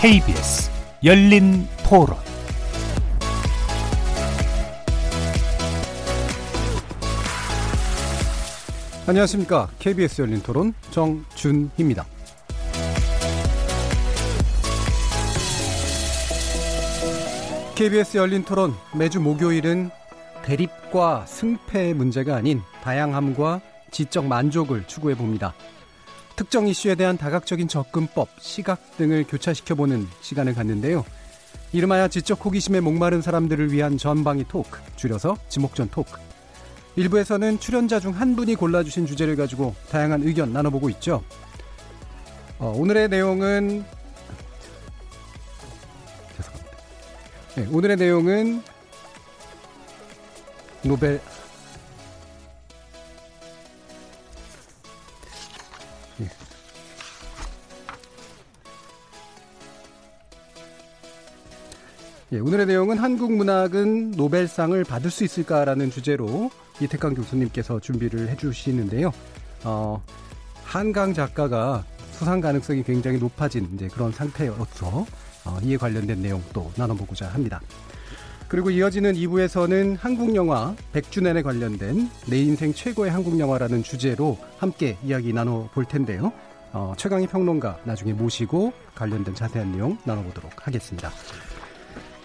KBS 열린 토론 안녕하십니까. KBS 열린 토론 정준희입니다. KBS 열린 토론 매주 목요일은 대립과 승패의 문제가 아닌 다양함과 지적 만족을 추구해 봅니다. 특정 이슈에 대한 다각적인 접근법, 시각 등을 교차시켜보는 시간을 갖는데요. 이름하여 지적 호기심에 목마른 사람들을 위한 전방위 토크, 줄여서 지목전 토크. 일부에서는 출연자 중 한 분이 골라주신 주제를 가지고 다양한 의견 나눠보고 있죠. 어, 오늘의 내용은 죄송합니다. 네, 오늘의 내용은 노벨 예, 오늘의 내용은 한국 문학은 노벨상을 받을 수 있을까라는 주제로 이태강 교수님께서 준비를 해주시는데요. 어, 한강 작가가 수상 가능성이 굉장히 높아진 이제 그런 상태여서 어, 이에 관련된 내용 도 나눠보고자 합니다. 그리고 이어지는 2부에서는 한국 영화 100주년에 관련된 내 인생 최고의 한국 영화라는 주제로 함께 이야기 나눠볼 텐데요. 어, 최강희 평론가 나중에 모시고 관련된 자세한 내용 나눠보도록 하겠습니다.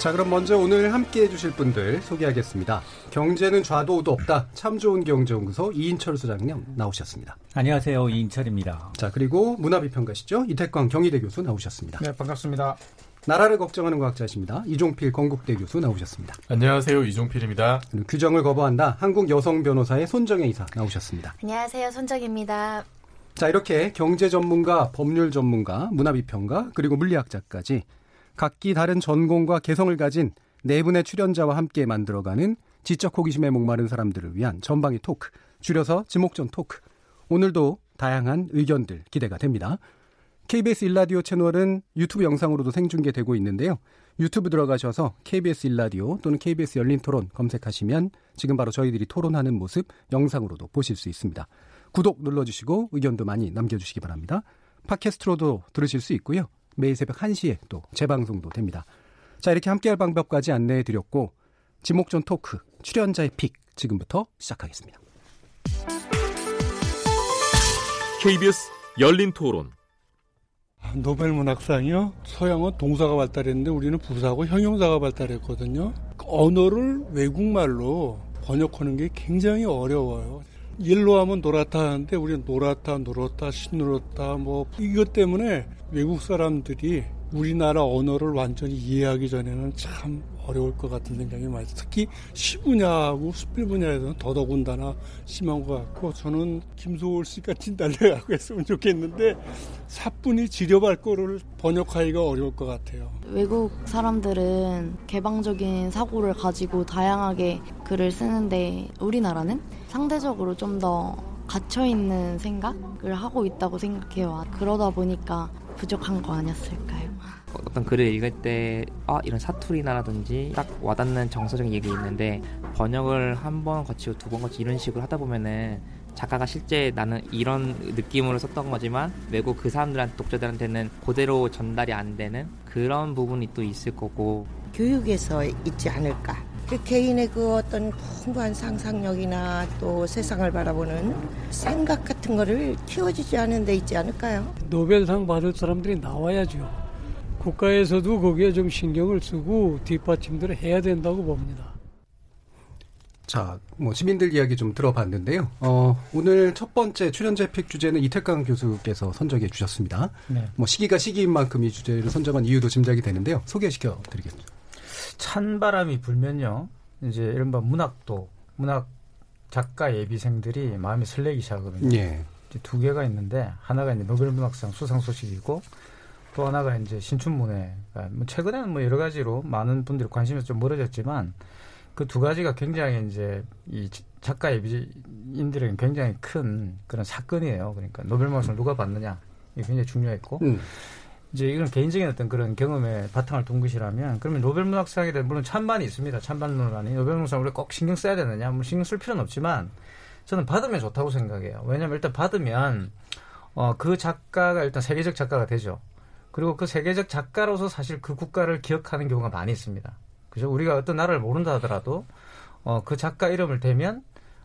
자, 그럼 먼저 오늘 함께 해주실 분들 소개하겠습니다. 경제는 좌도 우도 없다. 참 좋은 경제연구소 이인철 소장님 나오셨습니다. 안녕하세요. 이인철입니다. 자, 그리고 문화비평가시죠. 이태광 경희대 교수 나오셨습니다. 네, 반갑습니다. 나라를 걱정하는 과학자십니다. 이종필 건국대 교수 나오셨습니다. 안녕하세요. 이종필입니다. 규정을 거부한다. 한국 여성 변호사의 손정혜 이사 나오셨습니다. 안녕하세요. 손정입니다. 자, 이렇게 경제 전문가, 법률 전문가, 문화비평가, 그리고 물리학자까지 각기 다른 전공과 개성을 가진 네 분의 출연자와 함께 만들어가는 지적 호기심에 목마른 사람들을 위한 전방위 토크, 줄여서 지목전 토크. 오늘도 다양한 의견들 기대가 됩니다. KBS 일라디오 채널은 유튜브 영상으로도 생중계되고 있는데요. 유튜브 들어가셔서 KBS 일라디오 또는 KBS 열린 토론 검색하시면 지금 바로 저희들이 토론하는 모습 영상으로도 보실 수 있습니다. 구독 눌러주시고 의견도 많이 남겨주시기 바랍니다. 팟캐스트로도 들으실 수 있고요. 매일 새벽 1시에 또 재방송도 됩니다. 자, 이렇게 함께할 방법까지 안내해 드렸고, 지목전 토크, 출연자의 픽, 지금부터 시작하겠습니다. KBS 열린 토론. 노벨 문학상이요? 서양은 동사가 발달했는데 우리는 부사하고 형용사가 발달했거든요. 언어를 외국말로 번역하는 게 굉장히 어려워요. 일로 하면 노랗다 하는데 우리는 노랗다, 노랗다, 시누렇다 뭐 이것 때문에 외국 사람들이 우리나라 언어를 완전히 이해하기 전에는 참 어려울 것 같은 생각이 많이 특히 시 분야하고 수필 분야에서는 더더군다나 심한 것 같고 저는 김소월 씨 같은 달려가고 했으면 좋겠는데 사뿐히 지려발 거를 번역하기가 어려울 것 같아요. 외국 사람들은 개방적인 사고를 가지고 다양하게 글을 쓰는데 우리나라는 상대적으로 좀더 갇혀있는 생각을 하고 있다고 생각해요. 그러다 보니까 부족한 거 아니었을까요? 어떤 글을 읽을 때 아, 이런 사투리나라든지 딱 와닿는 정서적인 얘기 있는데 번역을 한 번 거치고 두 번 거치고 이런 식으로 하다 보면은 작가가 실제 나는 이런 느낌으로 썼던 거지만 외국 그 사람들한테 독자들한테는 그대로 전달이 안 되는 그런 부분이 또 있을 거고 교육에서 있지 않을까 그 개인의 그 어떤 풍부한 상상력이나 또 세상을 바라보는 생각 같은 거를 키워주지 않은 데 있지 않을까요? 노벨상 받을 사람들이 나와야죠. 국가에서도 거기에 좀 신경을 쓰고 뒷받침들을 해야 된다고 봅니다. 자, 뭐 시민들 이야기 좀 들어봤는데요. 어, 오늘 첫 번째 출연제 픽 주제는 이태강 교수께서 선정해 주셨습니다. 네. 뭐 시기가 시기인 만큼 이 주제를 선정한 이유도 짐작이 되는데요. 소개시켜 드리겠습니다. 찬 바람이 불면요. 이제 이른바 문학도 문학 작가 예비생들이 마음이 설레기 시작하거든요. 예. 두 개가 있는데 하나가 이제 노벨 문학상 수상 소식이고 또 하나가 이제 신춘문예가 뭐 최근에는 뭐 여러 가지로 많은 분들이 관심이 좀 멀어졌지만 그 두 가지가 굉장히 이제 이 작가 예비인들에게 굉장히 큰 그런 사건이에요. 그러니까 노벨 문학상 누가 받느냐 이게 굉장히 중요했고 음. 이제 이런 개인적인 어떤 그런 경험에 바탕을 둔 것이라면 그러면 노벨 문학상에 대한 물론 찬반이 있습니다. 찬반 논란이 노벨 문학상 우리 꼭 신경 써야 되느냐? 뭐 신경 쓸 필요는 없지만 저는 받으면 좋다고 생각해요. 왜냐하면 일단 받으면 어, 그 작가가 일단 세계적 작가가 되죠. 그리고 그 세계적 작가로서 사실 그 국가를 기억하는 경우가 많이 있습니다. 그죠? 우리가 어떤 나라를 모른다 하더라도 어, 그 작가 이름을 대면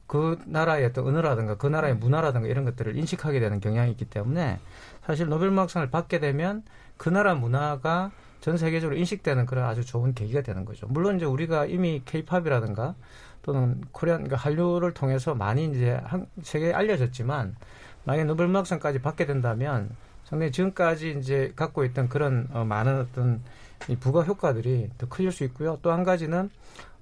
그 나라의 어떤 언어라든가 그 나라의 문화라든가 이런 것들을 인식하게 되는 경향이 있기 때문에 사실 노벨문학상을 받게 되면 그 나라 문화가 전 세계적으로 인식되는 그런 아주 좋은 계기가 되는 거죠. 물론 이제 우리가 이미 케이팝이라든가 또는 코리안 그러니까 한류를 통해서 많이 이제 한, 세계에 알려졌지만 만약에 노벨문학상까지 받게 된다면 상당히 지금까지 이제 갖고 있던 그런 어, 많은 어떤 이 부가 효과들이 더 커질 수 있고요. 또 한 가지는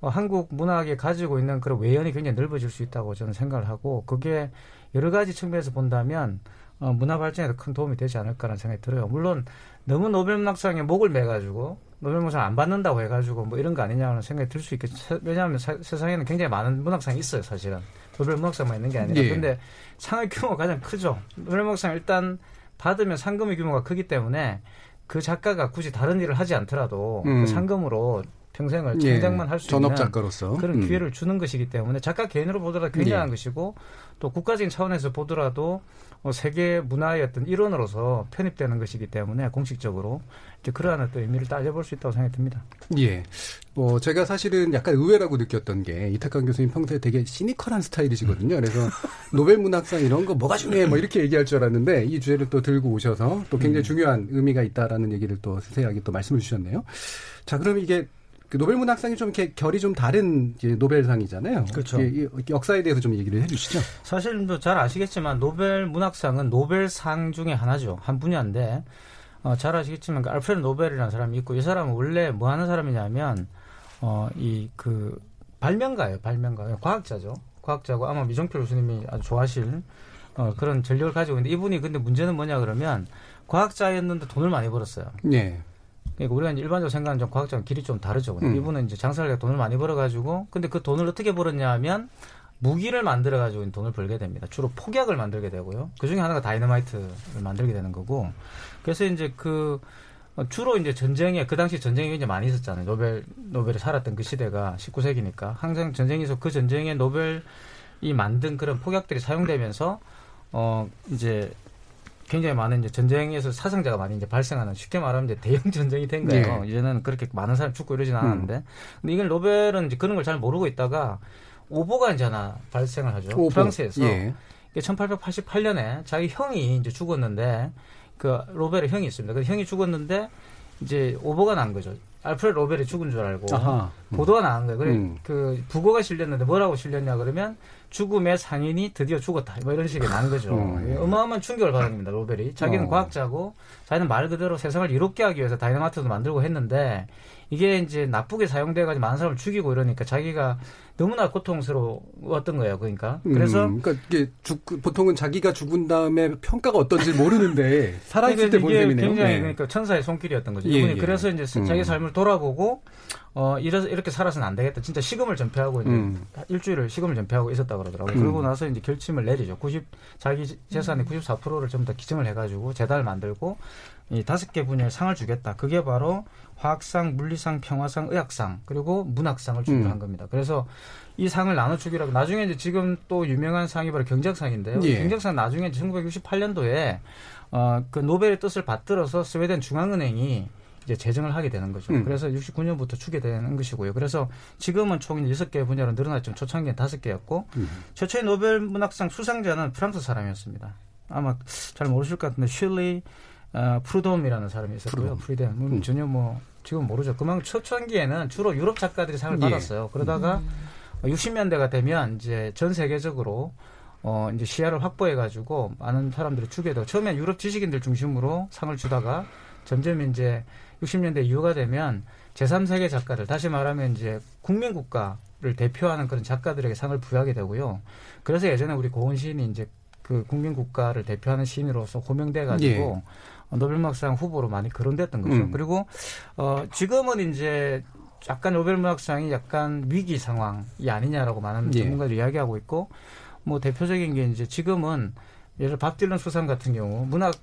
어, 한국 문학에 가지고 있는 그런 외연이 굉장히 넓어질 수 있다고 저는 생각을 하고 그게 여러 가지 측면에서 본다면 어, 문화 발전에도 큰 도움이 되지 않을까라는 생각이 들어요. 물론 너무 노벨문학상에 목을 매가지고 노벨문학상 안 받는다고 해가지고 뭐 이런 거 아니냐는 생각이 들 수 있겠죠. 왜냐하면 사- 세상에는 굉장히 많은 문학상이 있어요, 사실은. 노벨문학상만 있는 게 아니라. 예. 근데 상의 규모가 가장 크죠. 노벨문학상 일단 받으면 상금의 규모가 크기 때문에 그 작가가 굳이 다른 일을 하지 않더라도 음. 그 상금으로 평생을 예, 창작만 할수 전업 있는 작가로서. 그런 음. 기회를 주는 것이기 때문에 작가 개인으로 보더라도 굉장한 예. 것이고 또 국가적인 차원에서 보더라도 어, 세계 문화의 어떤 일원으로서 편입되는 것이기 때문에 공식적으로 이제 그러한 어떤 의미를 따져볼 수 있다고 생각이 듭니다. 예. 뭐 제가 사실은 약간 의외라고 느꼈던 게 이태강 교수님 평소에 되게 시니컬한 스타일이시거든요. 그래서 노벨 문학상 이런 거 뭐가 중요해 뭐 이렇게 얘기할 줄 알았는데 이 주제를 또 들고 오셔서 또 굉장히 중요한 의미가 있다라는 얘기를 또 세세하게 또 말씀을 주셨네요. 자, 그럼 이게 그 노벨 문 학상이 좀 이렇게 결이 좀 다른 노벨상이잖아요. 그렇죠. 이- 이 역사에 대해서 좀 얘기를 해주시죠. 사실 뭐잘 아시겠지만 노벨 문학상은 노벨상 중에 하나죠. 한 분야인데 어, 잘 아시겠지만 그 알프레드 노벨이라는 사람이 있고 이 사람은 원래 뭐 하는 사람이냐면 어, 이 그 발명가예요. 발명가. 과학자죠. 과학자고 아마 미정필 교수님이 아주 좋아하실 어, 그런 전력을 가지고 있는데 이분이 근데 문제는 뭐냐 그러면 과학자였는데 돈을 많이 벌었어요. 예. 그러니까 우리가 이제 일반적으로 생각하는 좀 과학자랑 길이 좀 다르죠. 근데 음. 이분은 이제 장사를 해 돈을 많이 벌어가지고 근데 그 돈을 어떻게 벌었냐 하면 무기를 만들어 가지고 돈을 벌게 됩니다. 주로 폭약을 만들게 되고요. 그 중에 하나가 다이너마이트를 만들게 되는 거고. 그래서 이제 그 어, 주로 이제 전쟁에 그 당시 전쟁이 굉장히 많이 있었잖아요. 노벨 노벨이 살았던 그 시대가 19세기니까 항상 전쟁에서 그 전쟁에 노벨이 만든 그런 폭약들이 사용되면서 어 이제 굉장히 많은 이제 전쟁에서 사상자가 많이 이제 발생하는 쉽게 말하면 이제 대형 전쟁이 된 거예요. 네. 이제는 그렇게 많은 사람이 죽고 이러지는 않았는데. 근데 이걸 노벨은 이제 그런 걸 잘 모르고 있다가 오보가 이제 하나 발생을 하죠. 오보. 프랑스에서. 예. 이게 1888년에 자기 형이 이제 죽었는데 그 로벨의 형이 있습니다. 그 형이 죽었는데 이제 오보가 난 거죠. 알프레드 로벨이 죽은 줄 알고 아하. 보도가 나간 거예요. 그래 음. 그 부고가 실렸는데 뭐라고 실렸냐 그러면 죽음의 상인이 드디어 죽었다. 뭐 이런 식의 난 거죠. 어, 예. 어마어마한 충격을 받습니다. 로벨이 자기는 어. 과학자고 자기는 말 그대로 세상을 이롭게 하기 위해서 다이너마이트도 만들고 했는데 이게 이제 나쁘게 사용돼가지고 많은 사람을 죽이고 이러니까 자기가 너무나 고통스러웠던 거예요. 그러니까 그래서 음, 그러니까 이게 죽, 보통은 자기가 죽은 다음에 평가가 어떤지 모르는데 살아있을 때본 이게 셈이네요. 굉장히 네. 그러니까 천사의 손길이었던 거죠. 예, 이분이 예. 그래서 이제 음. 자기 삶을 돌아보고 어 이래서 이렇게 살아서는 안 되겠다. 진짜 식음을 전폐하고 이제 음. 일주일을 식음을 전폐하고 있었다 그러더라고요. 음. 그러고 나서 이제 결심을 내리죠. 90 자기 재산의 94%를 전부 다 기증을 해가지고 재단을 만들고 이 다섯 개 분야에 상을 주겠다. 그게 바로 화학상, 물리상, 평화상, 의학상 그리고 문학상을 주기로 음. 한 겁니다. 그래서 이 상을 나눠 주기로 하고 나중에 이제 지금 또 유명한 상이 바로 경제학상인데요. 예. 경제학상 나중에 1968년도에 어, 그 노벨의 뜻을 받들어서 스웨덴 중앙은행이 이제 제정을 하게 되는 거죠. 음. 그래서 69년부터 주게 되는 것이고요. 그래서 지금은 총 6개 분야로 늘어났지만 초창기엔 5개였고 음. 최초의 노벨 문학상 수상자는 프랑스 사람이었습니다. 아마 잘 모르실 것 같은데 슐리 어, 프루돔이라는 사람이 있었고요. 프루돔. 프뤼돔. 음, 음. 전혀 뭐 지금 모르죠. 그만 초창기에는 주로 유럽 작가들이 상을 예. 받았어요. 그러다가 60년대가 되면 이제 전 세계적으로 어 이제 시야를 확보해 가지고 많은 사람들이 주게 되고 처음엔 유럽 지식인들 중심으로 상을 주다가 점점 이제 60년대 이후가 되면 제3세계 작가들 다시 말하면 이제 국민 국가를 대표하는 그런 작가들에게 상을 부여하게 되고요. 그래서 예전에 우리 고은 시인이 이제 그 국민 국가를 대표하는 시인으로서 호명돼 가지고 예. 노벨문학상 후보로 많이 거론됐던 거죠. 음. 그리고 어 지금은 이제 약간 노벨문학상이 약간 위기 상황이 아니냐라고 많은 예. 전문가들이 이야기하고 있고 뭐 대표적인 게 이제 지금은 예를 들어 밥 딜런 수상 같은 경우 문학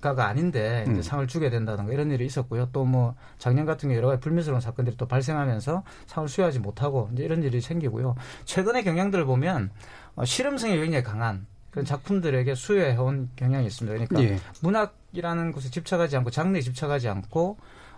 가가 아닌데 이제 음. 상을 주게 된다든가 이런 일이 있었고요. 또 뭐 작년 같은 경우 여러 가지 불미스러운 사건들이 또 발생하면서 상을 수여하지 못하고 이제 이런 일이 생기고요. 최근의 경향들을 보면 어, 실험성이 굉장히 강한 그런 작품들에게 수여해온 경향이 있습니다. 그러니까 예. 문학 이라는 곳에 집착하지 않고 장르에 집착하지 않고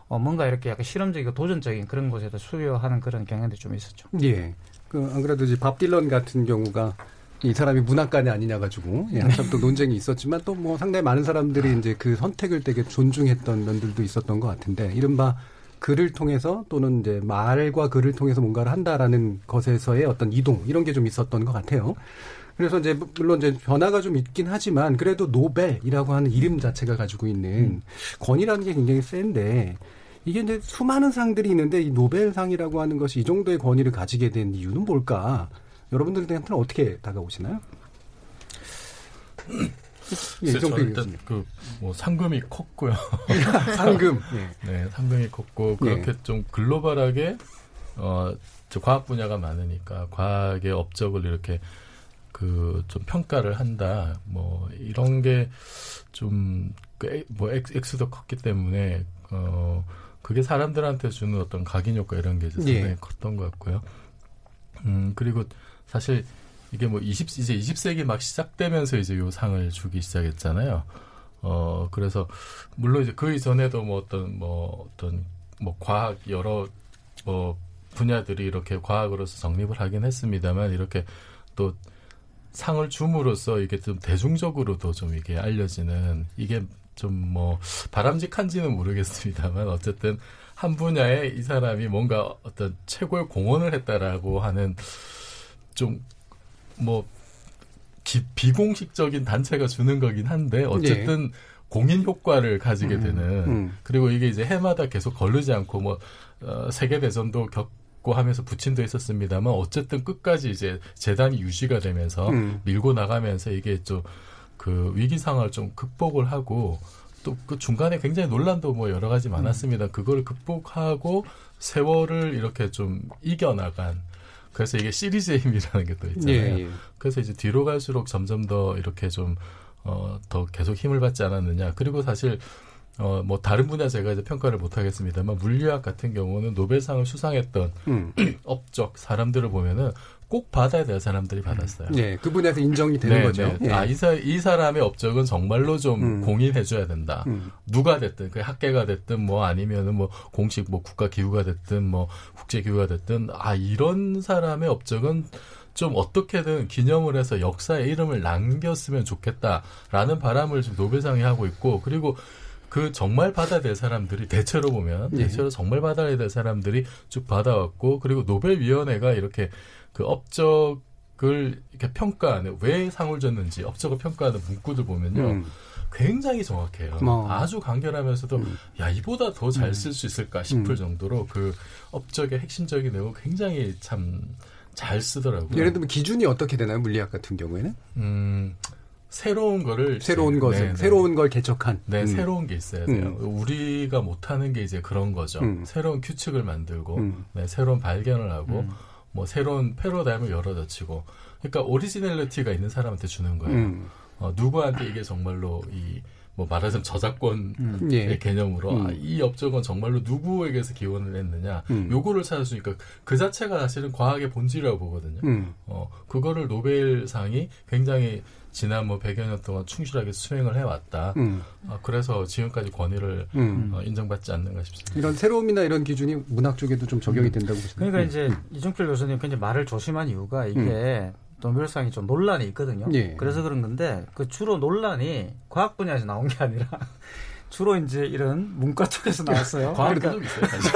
어, 뭔가 이렇게 약간 실험적이고 도전적인 그런 곳에도 수여하는 그런 경향들이 좀 있었죠. 예. 그, 안 그래도 이제 밥 딜런 같은 경우가 이 사람이 문학관이 아니냐 가지고 예, 한참 또 논쟁이 있었지만 또 뭐 상당히 많은 사람들이 이제 그 선택을 되게 존중했던 면들도 있었던 것 같은데 이른바 글을 통해서 또는 이제 말과 글을 통해서 뭔가를 한다라는 것에서의 어떤 이동 이런 게 좀 있었던 것 같아요. 그래서 이제 물론 이제 변화가 좀 있긴 하지만 그래도 노벨이라고 하는 이름 자체가 가지고 있는 권위라는 게 굉장히 센데 이게 이제 수많은 상들이 있는데 이 노벨상이라고 하는 것이 이 정도의 권위를 가지게 된 이유는 뭘까? 여러분들한테는 어떻게 다가오시나요? 예, 저는 일단. 그뭐 상금이 컸고요. 상금. 예. 네, 상금이 컸고 그렇게 예. 좀 글로벌하게 어저 과학 분야가 많으니까 과학의 업적을 이렇게 그 좀 평가를 한다. 뭐 이런 게좀뭐 액수도 컸기 때문에 어 그게 사람들한테 주는 어떤 각인 효과 이런 게 이제 상당히 예. 컸던 것 같고요. 음 그리고 사실 이게 뭐 20, 이제 20세기 막 시작되면서 이제 요 상을 주기 시작했잖아요. 어, 그래서, 물론 이제 그 이전에도 뭐 어떤, 뭐 어떤, 뭐 과학 여러, 뭐 분야들이 이렇게 과학으로서 정립을 하긴 했습니다만 이렇게 또 상을 줌으로써 이게 좀 대중적으로도 좀 이게 알려지는 이게 좀 뭐 바람직한지는 모르겠습니다만 어쨌든 한 분야에 이 사람이 뭔가 어떤 최고의 공헌을 했다라고 하는 좀뭐 비공식적인 단체가 주는 거긴 한데 어쨌든 공인 효과를 가지게 음, 되는 음. 그리고 이게 이제 해마다 계속 거르지 않고 뭐 어, 세계 대전도 겪 고 하면서 부친도 있었습니다만 어쨌든 끝까지 이제 재단이 유지가 되면서 음. 밀고 나가면서 이게 좀 그 위기 상황을 좀 극복을 하고 또 그 중간에 굉장히 논란도 뭐 여러 가지 많았습니다. 그걸 극복하고 세월을 이렇게 좀 이겨나간 그래서 이게 시리즈의 힘이라는 게 또 있잖아요. 예, 예. 그래서 이제 뒤로 갈수록 점점 더 이렇게 좀, 어, 더 계속 힘을 받지 않았느냐. 그리고 사실, 어, 뭐 다른 분야 제가 이제 평가를 못 하겠습니다만 물리학 같은 경우는 노벨상을 수상했던 음. 업적 사람들을 보면은 꼭 받아야 될 사람들이 받았어요. 예, 그 분야에서 인정이 되는 네, 거죠. 네. 예. 아, 이, 사, 이 사람의 업적은 정말로 좀 음. 공인해줘야 된다. 음. 누가 됐든, 그 학계가 됐든, 뭐 아니면은 뭐 공식 뭐 국가 기구가 됐든, 뭐 국제 기구가 됐든, 아, 이런 사람의 업적은 좀 어떻게든 기념을 해서 역사의 이름을 남겼으면 좋겠다라는 바람을 지금 노벨상이 하고 있고, 그리고 그 정말 받아야 될 사람들이 대체로 보면 예. 대체로 정말 받아야 될 사람들이 쭉 받아왔고 그리고 노벨위원회가 이렇게 그 업적을 이렇게 평가하는 왜 상을 줬는지 업적을 평가하는 문구들 보면요 음. 굉장히 정확해요. 어. 아주 간결하면서도 음. 야 이보다 더 잘 쓸 수 있을까 싶을 음. 정도로 그 업적의 핵심적인 내용 굉장히 참 잘 쓰더라고요. 예를 들면 기준이 어떻게 되나요? 물리학 같은 경우에는 음, 새로운 거를 새로운 이제- 것을 네, 네. 새로운 걸 개척한 네, 음. 새로운 게 있어야 돼요. 음. 우리가 못하는 게 이제 그런 거죠. 음. 새로운 규칙을 만들고, 음. 네, 새로운 발견을 하고, 음. 뭐 새로운 패러다임을 열어젖히고, 그러니까 originality가 있는 사람한테 주는 거예요. 음. 어, 누구한테 이게 정말로 이 뭐 말하자면 저작권의 음. 예. 개념으로 음. 아, 이 업적은 정말로 누구에게서 기원을 했느냐 음. 요거를 찾아주니까 그 자체가 사실은 과학의 본질이라고 보거든요. 음. 어, 그거를 노벨상이 굉장히 지난 뭐 100여 년 동안 충실하게 수행을 해왔다. 음. 어, 그래서 지금까지 권위를 음. 어, 인정받지 않는가 싶습니다. 이런 새로움이나 이런 기준이 문학 쪽에도 좀 적용이 된다고 보시나요? 그러니까 음. 이제 이종필 교수님 굉장히 말을 조심한 이유가 이게 노벨상이 좀 논란이 있거든요. 예. 그래서 그런 건데 그 주로 논란이 과학 분야에서 나온 게 아니라 주로 이제 이런 문과 쪽에서 나왔어요. 과학도 좀 있어요. 사실.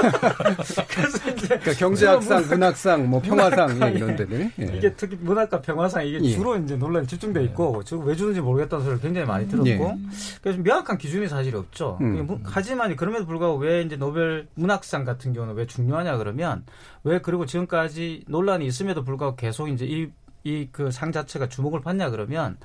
그래서 이제 그러니까 경제학상, 문학상, 뭐 평화상 문학과, 예, 이런 데들. 예. 이게 특히 문학과 평화상 이게 예. 주로 이제 논란이 집중돼 있고 지금 왜 주는지 모르겠다는 소리를 굉장히 많이 들었고 예. 그래서 좀 명확한 기준이 사실 없죠. 음. 하지만 그럼에도 불구하고 왜 이제 노벨 문학상 같은 경우는 왜 중요하냐 그러면 왜 그리고 지금까지 논란이 있음에도 불구하고 계속 이제 이 이 그 상 자체가 주목을 받냐 그러면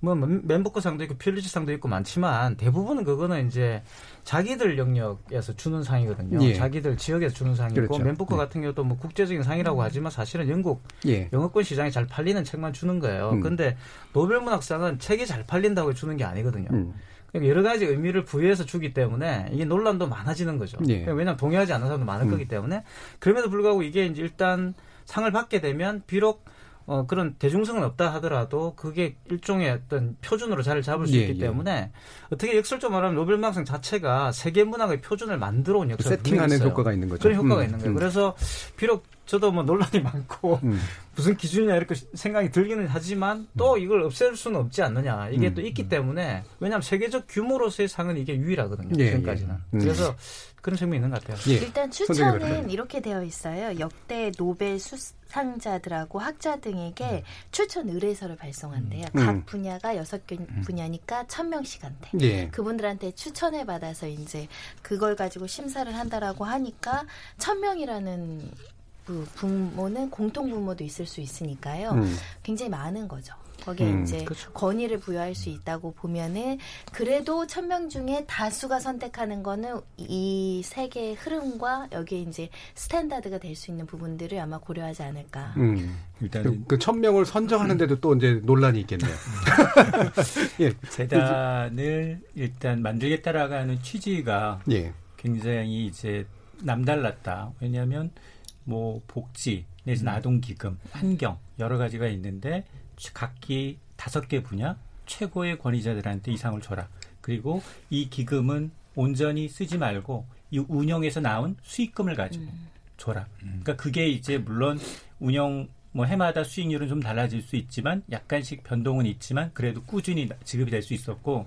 뭐 멘부크상도 있고 퓰리츠상도 있고 많지만 대부분은 그거는 이제 자기들 영역에서 주는 상이거든요. 예. 자기들 지역에서 주는 상이고 그렇죠. 멘부크 네. 같은 경우도 뭐 국제적인 상이라고 하지만 사실은 영국 예. 영어권 시장에 잘 팔리는 책만 주는 거예요. 음. 근데 노벨문학상은 책이 잘 팔린다고 주는 게 아니거든요. 음. 그러니까 여러 가지 의미를 부여해서 주기 때문에 이게 논란도 많아지는 거죠. 예. 그러니까 왜냐하면 동의하지 않는 사람도 많을 음. 거기 때문에 그럼에도 불구하고 이게 이제 일단 상을 받게 되면 비록 어, 그런 대중성은 없다 하더라도 그게 일종의 어떤 표준으로 자리를 잡을 수 예, 있기 예. 때문에 어떻게 역설적으로 말하면 노벨문학상 자체가 세계 문학의 표준을 만들어 온 역사가 분명히 세팅하는. 효과가 있는 거죠. 그런 효과가 음, 있는 거예요. 음. 그래서 비록 저도 뭐 논란이 많고 음. 무슨 기준이냐 이렇게 생각이 들기는 하지만 또 이걸 없앨 수는 없지 않느냐 이게 음. 또 있기 때문에 왜냐하면 세계적 규모로서의 상은 이게 유일하거든요 예, 지금까지는 예. 음. 그래서 그런 측면이 있는 것 같아요. 예. 일단 추천은. 이렇게 되어 있어요. 역대 노벨 수 상자들하고 학자들에게 추천 의뢰서를 발송한대요. 음. 각 분야가 여섯 개 분야니까 천 명씩 한대. 예. 그분들한테 추천을 받아서 이제 그걸 가지고 심사를 한다라고 하니까 천 명이라는 그 부모는 공통 부모도 있을 수 있으니까요. 음. 굉장히 많은 거죠. 거기에 음, 이제 권위를 부여할 수 있다고 보면은 그래도 천 명 중에 다수가 선택하는 거는 이 세계의 흐름과 여기에 이제 스탠다드가 될 수 있는 부분들을 아마 고려하지 않을까. 음. 일단은 그, 천 명을 선정하는데도 또 이제 논란이 있겠네요. 예. 재단을 일단 만들겠다라고 하는 취지가 예. 굉장히 이제 남달랐다. 왜냐하면 뭐 복지 내지 음. 아동기금, 환경 여러 가지가 있는데 각기 다섯 개 분야 최고의 권위자들한테 이상을 줘라. 그리고 이 기금은 온전히 쓰지 말고 이 운영에서 나온 수익금을 가지고 줘라. 그러니까 그게 이제 물론 운영 뭐 해마다 수익률은 좀 달라질 수 있지만 약간씩 변동은 있지만 그래도 꾸준히 지급이 될 수 있었고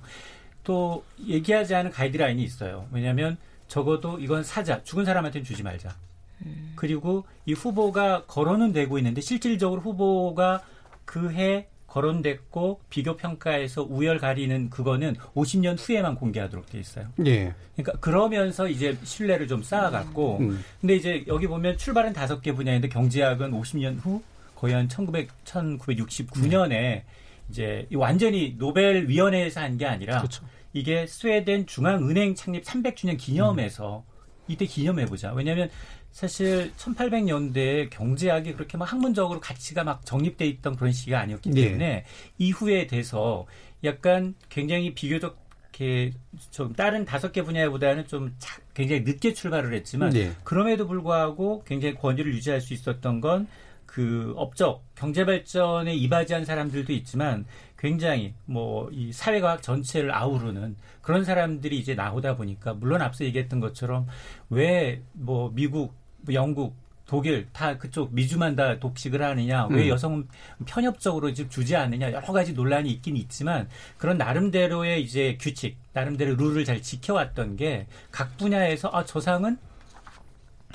또 얘기하지 않은 가이드라인이 있어요. 왜냐하면 적어도 이건 사자 죽은 사람한테는 주지 말자. 그리고 이 후보가 거론은 되고 있는데 실질적으로 후보가 그 해 거론됐고 비교 평가에서 우열 가리는 그거는 50년 후에만 공개하도록 돼 있어요. 예. 그러니까 그러면서 이제 신뢰를 좀 쌓아갔고 음. 근데 이제 여기 보면 출발은 다섯 개 분야인데 경제학은 50년 후 거의 한 1900, 1969년에 이제 이 완전히 노벨 위원회에서 한 게 아니라 이게 스웨덴 중앙은행 창립 300주년 기념해서 이때 기념해 보자. 왜냐하면 사실 1800년대에 경제학이 그렇게 막 학문적으로 가치가 막 정립돼 있던 그런 시기가 아니었기 예. 때문에 이후에 돼서 약간 굉장히 비교적 이렇게 좀 다른 다섯 개 분야보다는 좀 차- 굉장히 늦게 출발을 했지만 예. 그럼에도 불구하고 굉장히 권위를 유지할 수 있었던 건 그 업적 경제 발전에 이바지한 사람들도 있지만 굉장히 뭐 이 사회과학 전체를 아우르는 그런 사람들이 이제 나오다 보니까 물론 앞서 얘기했던 것처럼 왜 뭐 미국, 뭐 영국, 독일 다 그쪽 미주만 다 독식을 하느냐 왜 음. 여성 편협적으로 지금 주지 않느냐 여러 가지 논란이 있긴 있지만 그런 나름대로의 이제 규칙 나름대로 룰을 잘 지켜왔던 게 각 분야에서 아 저 상은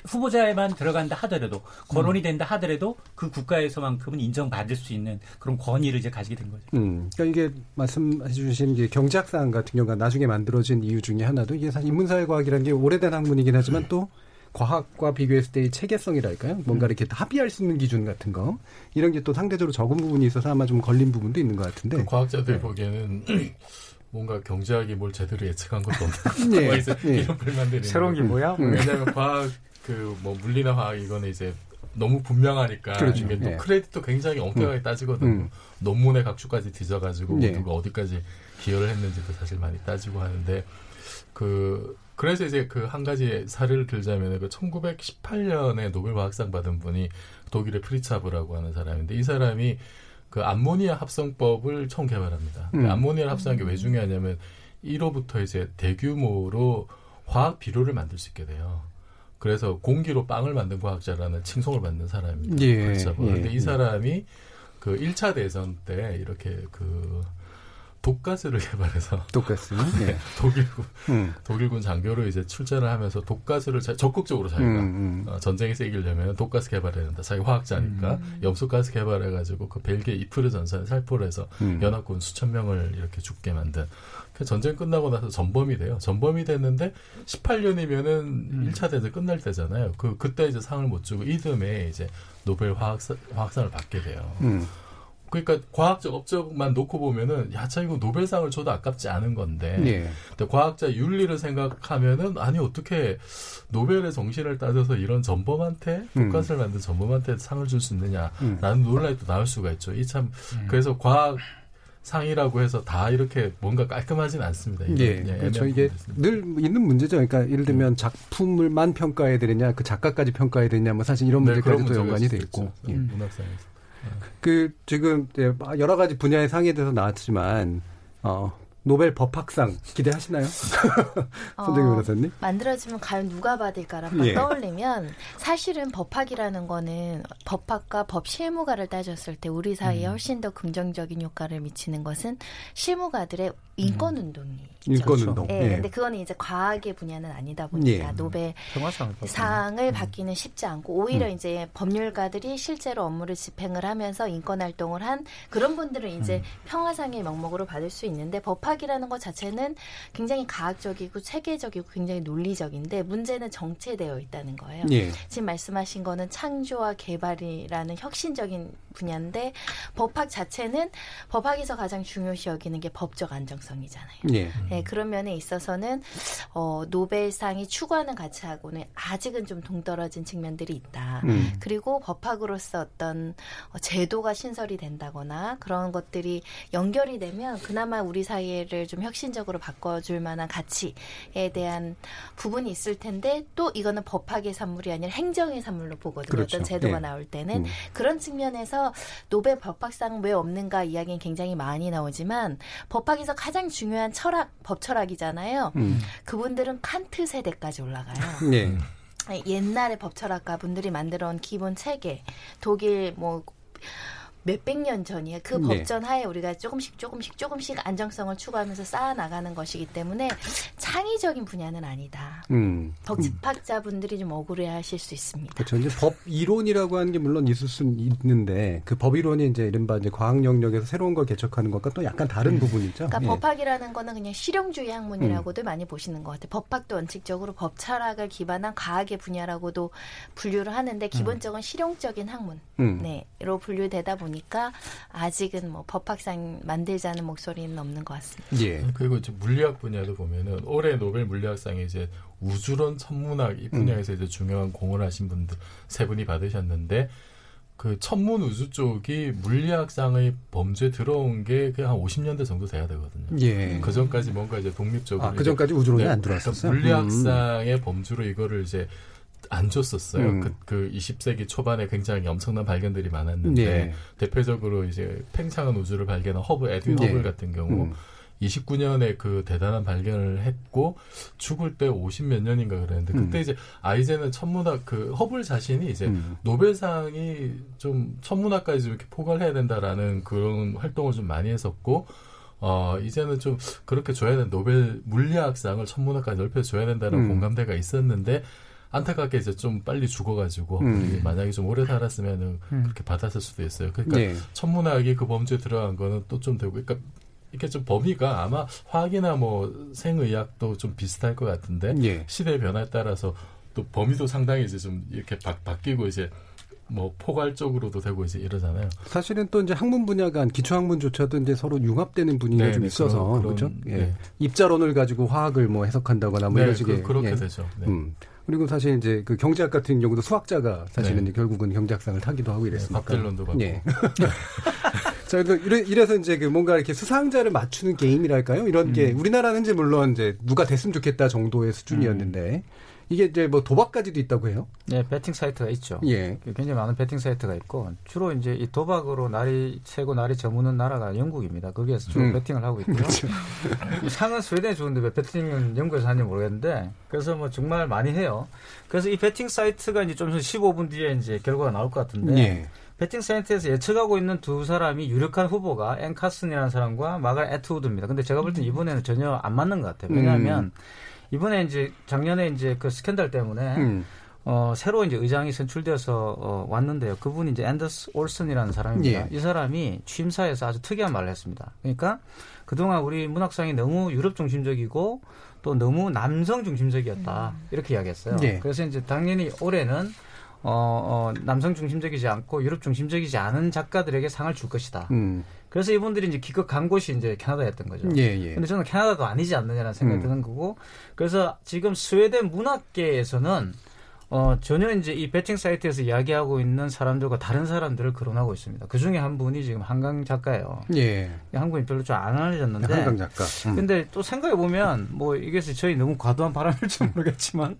후보자에만 들어간다 하더라도 거론이 된다 하더라도 그 국가에서만큼은 인정받을 수 있는 그런 권위를 이제 가지게 된 거죠. 음, 그러니까 이게 말씀해 주신 이제 경제학상 같은 경우가 나중에 만들어진 이유 중에 하나도 이게 사실 인문사회과학이라는 게 오래된 학문이긴 하지만 또 과학과 비교했을 때의 체계성이랄까요? 뭔가 이렇게 합의할 수 있는 기준 같은 거 이런 게 또 상대적으로 적은 부분이 있어서 아마 좀 걸린 부분도 있는 것 같은데. 그 과학자들 네. 보기에는 뭔가 경제학이 뭘 제대로 예측한 것도 없는 예, 예. 이런 불만 들이 새로운 게 뭐야? 거죠. 왜냐하면 과학 그 뭐 물리나 화학 이거는 이제 너무 분명하니까 그렇죠. 이게 또 예. 크레딧도 굉장히 엄격하게 음. 따지거든요. 음. 논문의 각주까지 뒤져가지고 예. 누가 어디까지 기여를 했는지도 사실 많이 따지고 하는데 그 그래서 이제 그 한 가지 사례를 들자면 그 1918년에 노벨 과학상 받은 분이 독일의 프리츠 하버라고 하는 사람인데 이 사람이 그 암모니아 합성법을 처음 개발합니다. 음. 암모니아를 합성한 게 왜 중요하냐면 이로부터 이제 대규모로 화학 비료를 만들 수 있게 돼요. 그래서 공기로 빵을 만든 과학자라는 칭송을 받는 사람입니다. 예, 프리츠 하버. 예, 근데 이 예. 사람이 그 1차 대전 때 이렇게 그 독가스를 개발해서 독가스 예. 독일군 음. 독일군 장교로 이제 출전을 하면서 독가스를 자, 적극적으로 자기가 음, 음. 어, 전쟁에서 이기려면 독가스 개발해야 된다. 자기 화학자니까 음. 염소가스 개발해가지고 그 벨기에 이프르 전선에 살포를 해서 음. 연합군 수천 명을 이렇게 죽게 만든. 그 전쟁 끝나고 나서 전범이 돼요. 전범이 됐는데 18년이면은 음. 1차 대전 끝날 때잖아요. 그 그때 이제 상을 못 주고 이듬해 이제 노벨 화학사, 화학상을 받게 돼요. 음. 그러니까 과학적 업적만 놓고 보면은 야차 이거 노벨상을 줘도 아깝지 않은 건데 예. 근데 과학자 윤리를 생각하면은 아니 어떻게 노벨의 정신을 따져서 이런 전범한테 음. 독가스를 만든 전범한테 상을 줄 수 있느냐라는 음. 논란이 또 나올 수가 있죠. 이 참 그래서 과학 상이라고 해서 다 이렇게 뭔가 깔끔하진 않습니다. 이게 예, 그렇죠. 이게 있습니다. 늘 있는 문제죠. 그러니까 예를 들면 작품을만 평가해야 되느냐, 그 작가까지 평가해야 되느냐, 뭐 사실 이런 네, 문제까지도 연관이 돼 있고. 예. 문학상에서. 그 지금 여러 가지 분야의 상에 대해서 나왔지만 어, 노벨 법학상 기대하시나요? 손정희 변호사님? 만들어지면 과연 누가 받을까라는 걸 예. 떠올리면 사실은 법학이라는 거는 법학과 법 실무가를 따졌을 때 우리 사회에 음. 훨씬 더 긍정적인 효과를 미치는 것은 실무가들의 인권 운동이 인권 운동. 예, 예. 근데 그거는 이제 과학의 분야는 아니다 보니까 예. 노벨. 상을 받기는 쉽지 않고 오히려 음. 이제 법률가들이 실제로 업무를 집행을 하면서 인권 활동을 한 그런 분들은 이제 음. 평화상의 명목으로 받을 수 있는데 법학이라는 것 자체는 굉장히 과학적이고 체계적이고 굉장히 논리적인데 문제는 정체되어 있다는 거예요. 예. 지금 말씀하신 거는 창조와 개발이라는 혁신적인 분야인데 법학 자체는 법학에서 가장 중요시 여기는 게 법적 안정성이잖아요. 예. 네, 그런 면에 있어서는 어, 노벨상이 추구하는 가치하고는 아직은 좀 동떨어진 측면들이 있다. 음. 그리고 법학으로서 어떤 어, 제도가 신설이 된다거나 그런 것들이 연결이 되면 그나마 우리 사회를 좀 혁신적으로 바꿔줄 만한 가치에 대한 부분이 있을 텐데 또 이거는 법학의 산물이 아니라 행정의 산물로 보거든요. 그렇죠. 어떤 제도가 예. 나올 때는 음. 그런 측면에서 노벨 법학상 왜 없는가 이야기는 굉장히 많이 나오지만 법학에서 가장 중요한 철학, 법 철학이잖아요. 음. 그분들은 칸트 세대까지 올라가요. 예. 옛날에 법철학가 분들이 만들어 온 기본 체계, 독일 뭐 몇백 년 전이에요. 그 네. 법전 하에 우리가 조금씩 조금씩 조금씩 안정성을 추구하면서 쌓아 나가는 것이기 때문에 창의적인 분야는 아니다. 음. 법학자분들이 좀 억울해하실 수 있습니다. 그렇죠. 이제 법 이론이라고 하는 게 물론 있을 수는 있는데 그 법 이론이 이제 이른바 이제 과학 영역에서 새로운 걸 개척하는 것과 또 약간 다른 부분이죠. 그러니까 예. 법학이라는 거는 그냥 실용주의 학문이라고도 많이 보시는 것 같아요. 법학도 원칙적으로 법 철학을 기반한 과학의 분야라고도 분류를 하는데 기본적인 실용적인 학문 음. 네로 분류되다 보니 까 아직은 뭐 법학상 만들자는 목소리는 없는 것 같습니다. 예. 그리고 이제 물리학 분야도 보면은 올해 노벨 물리학상에 이제 우주론 천문학 이 분야에서 이제 중요한 공헌을 하신 분들 세 분이 받으셨는데 그 천문 우주 쪽이 물리학상의 범주에 들어온 게 그냥 한 50년대 정도 돼야 되거든요. 예. 그 전까지 뭔가 이제 독립적으로 아, 그 전까지 우주론이 안 그러니까 들어왔었어요? 물리학상의 범주로 이거를 이제 안 줬었어요. 음. 그, 그 20세기 초반에 굉장히 엄청난 발견들이 많았는데 예. 대표적으로 이제 팽창한 우주를 발견한 허브 에드윈 예. 허블 같은 경우 음. 29년에 그 대단한 발견을 했고 죽을 때 50 몇 년인가 그랬는데 그때 음. 이제 아이젠은 천문학 그 허블 자신이 이제 음. 노벨상이 좀 천문학까지 좀 이렇게 포괄해야 된다라는 그런 활동을 좀 많이 했었고 어 이제는 좀 그렇게 줘야 된다 노벨 물리학상을 천문학까지 넓혀 줘야 된다는 음. 공감대가 있었는데 안타깝게 이제 좀 빨리 죽어가지고 음. 만약에 좀 오래 살았으면은 음. 그렇게 받았을 수도 있어요. 그러니까 예. 천문학이 그 범주에 들어간 거는 또 좀 되고, 그러니까 이게 좀 범위가 아마 화학이나 뭐 생의학도 좀 비슷할 것 같은데 예. 시대의 변화에 따라서 또 범위도 상당히 이제 좀 이렇게 바, 바뀌고 이제 뭐 포괄적으로도 되고 이제 이러잖아요. 사실은 또 이제 학문 분야가 기초 학문조차도 이제 서로 융합되는 분위기가 네, 좀 네, 있어서 그런- 그렇죠. 예. 네. 입자론을 가지고 화학을 뭐 해석한다거나 뭐 네, 이런 식의 그, 렇게 예. 되죠. 네. 음. 그리고 사실 이제 그 경제학 같은 경우도 수학자가 사실은 네. 이제 결국은 경제학상을 타기도 하고 이랬으니까. 밥 딜런도 받고. 예. 자, 그래서 이래, 이래서 이제 그 뭔가 이렇게 수상자를 맞추는 게임이랄까요? 이런 게 음. 우리나라는 이제 물론 이제 누가 됐으면 좋겠다 정도의 수준이었는데 이게 이제 뭐 도박까지도 있다고 해요. 네, 베팅 사이트가 있죠. 예. 굉장히 많은 베팅 사이트가 있고 주로 이제 이 도박으로 날이 새고 날이 저무는 나라가 영국입니다. 거기에서 주로 음. 베팅을 하고 있고요. 그렇죠. 이 상은 스웨덴에 주는데 왜 베팅은 영국에서 하는지 모르겠는데 그래서 뭐 정말 많이 해요. 그래서 이 베팅 사이트가 이제 좀 있으면 15분 뒤에 이제 결과가 나올 것 같은데 예. 베팅 사이트에서 예측하고 있는 두 사람이 유력한 후보가 앤 카슨이라는 사람과 마가렛 애트우드입니다. 근데 제가 볼 땐 이번에는 전혀 안 맞는 것 같아요. 왜냐하면 음. 이번에 이제 작년에 이제 그 스캔들 때문에 음. 어, 새로 이제 의장이 선출되어서 어, 왔는데요. 그분이 이제 앤더스 올슨이라는 사람입니다. 예. 이 사람이 취임사에서 아주 특이한 말을 했습니다. 그러니까 그동안 우리 문학상이 너무 유럽 중심적이고 또 너무 남성 중심적이었다. 이렇게 이야기했어요. 예. 그래서 이제 당연히 올해는 어, 어, 남성 중심적이지 않고 유럽 중심적이지 않은 작가들에게 상을 줄 것이다. 음. 그래서 이분들이 이제 기껏 간 곳이 이제 캐나다였던 거죠. 예, 예. 근데 저는 캐나다가 아니지 않느냐라는 생각이 음. 드는 거고, 그래서 지금 스웨덴 문학계에서는 어, 전혀 이제 이 배팅 사이트에서 이야기하고 있는 사람들과 다른 사람들을 거론하고 있습니다. 그 중에 한 분이 지금 한강 작가예요. 예. 한국인 별로 좀 안 알려졌는데. 한강 작가. 음. 근데 또 생각해 보면 뭐 이게 저희 너무 과도한 바람일지 모르겠지만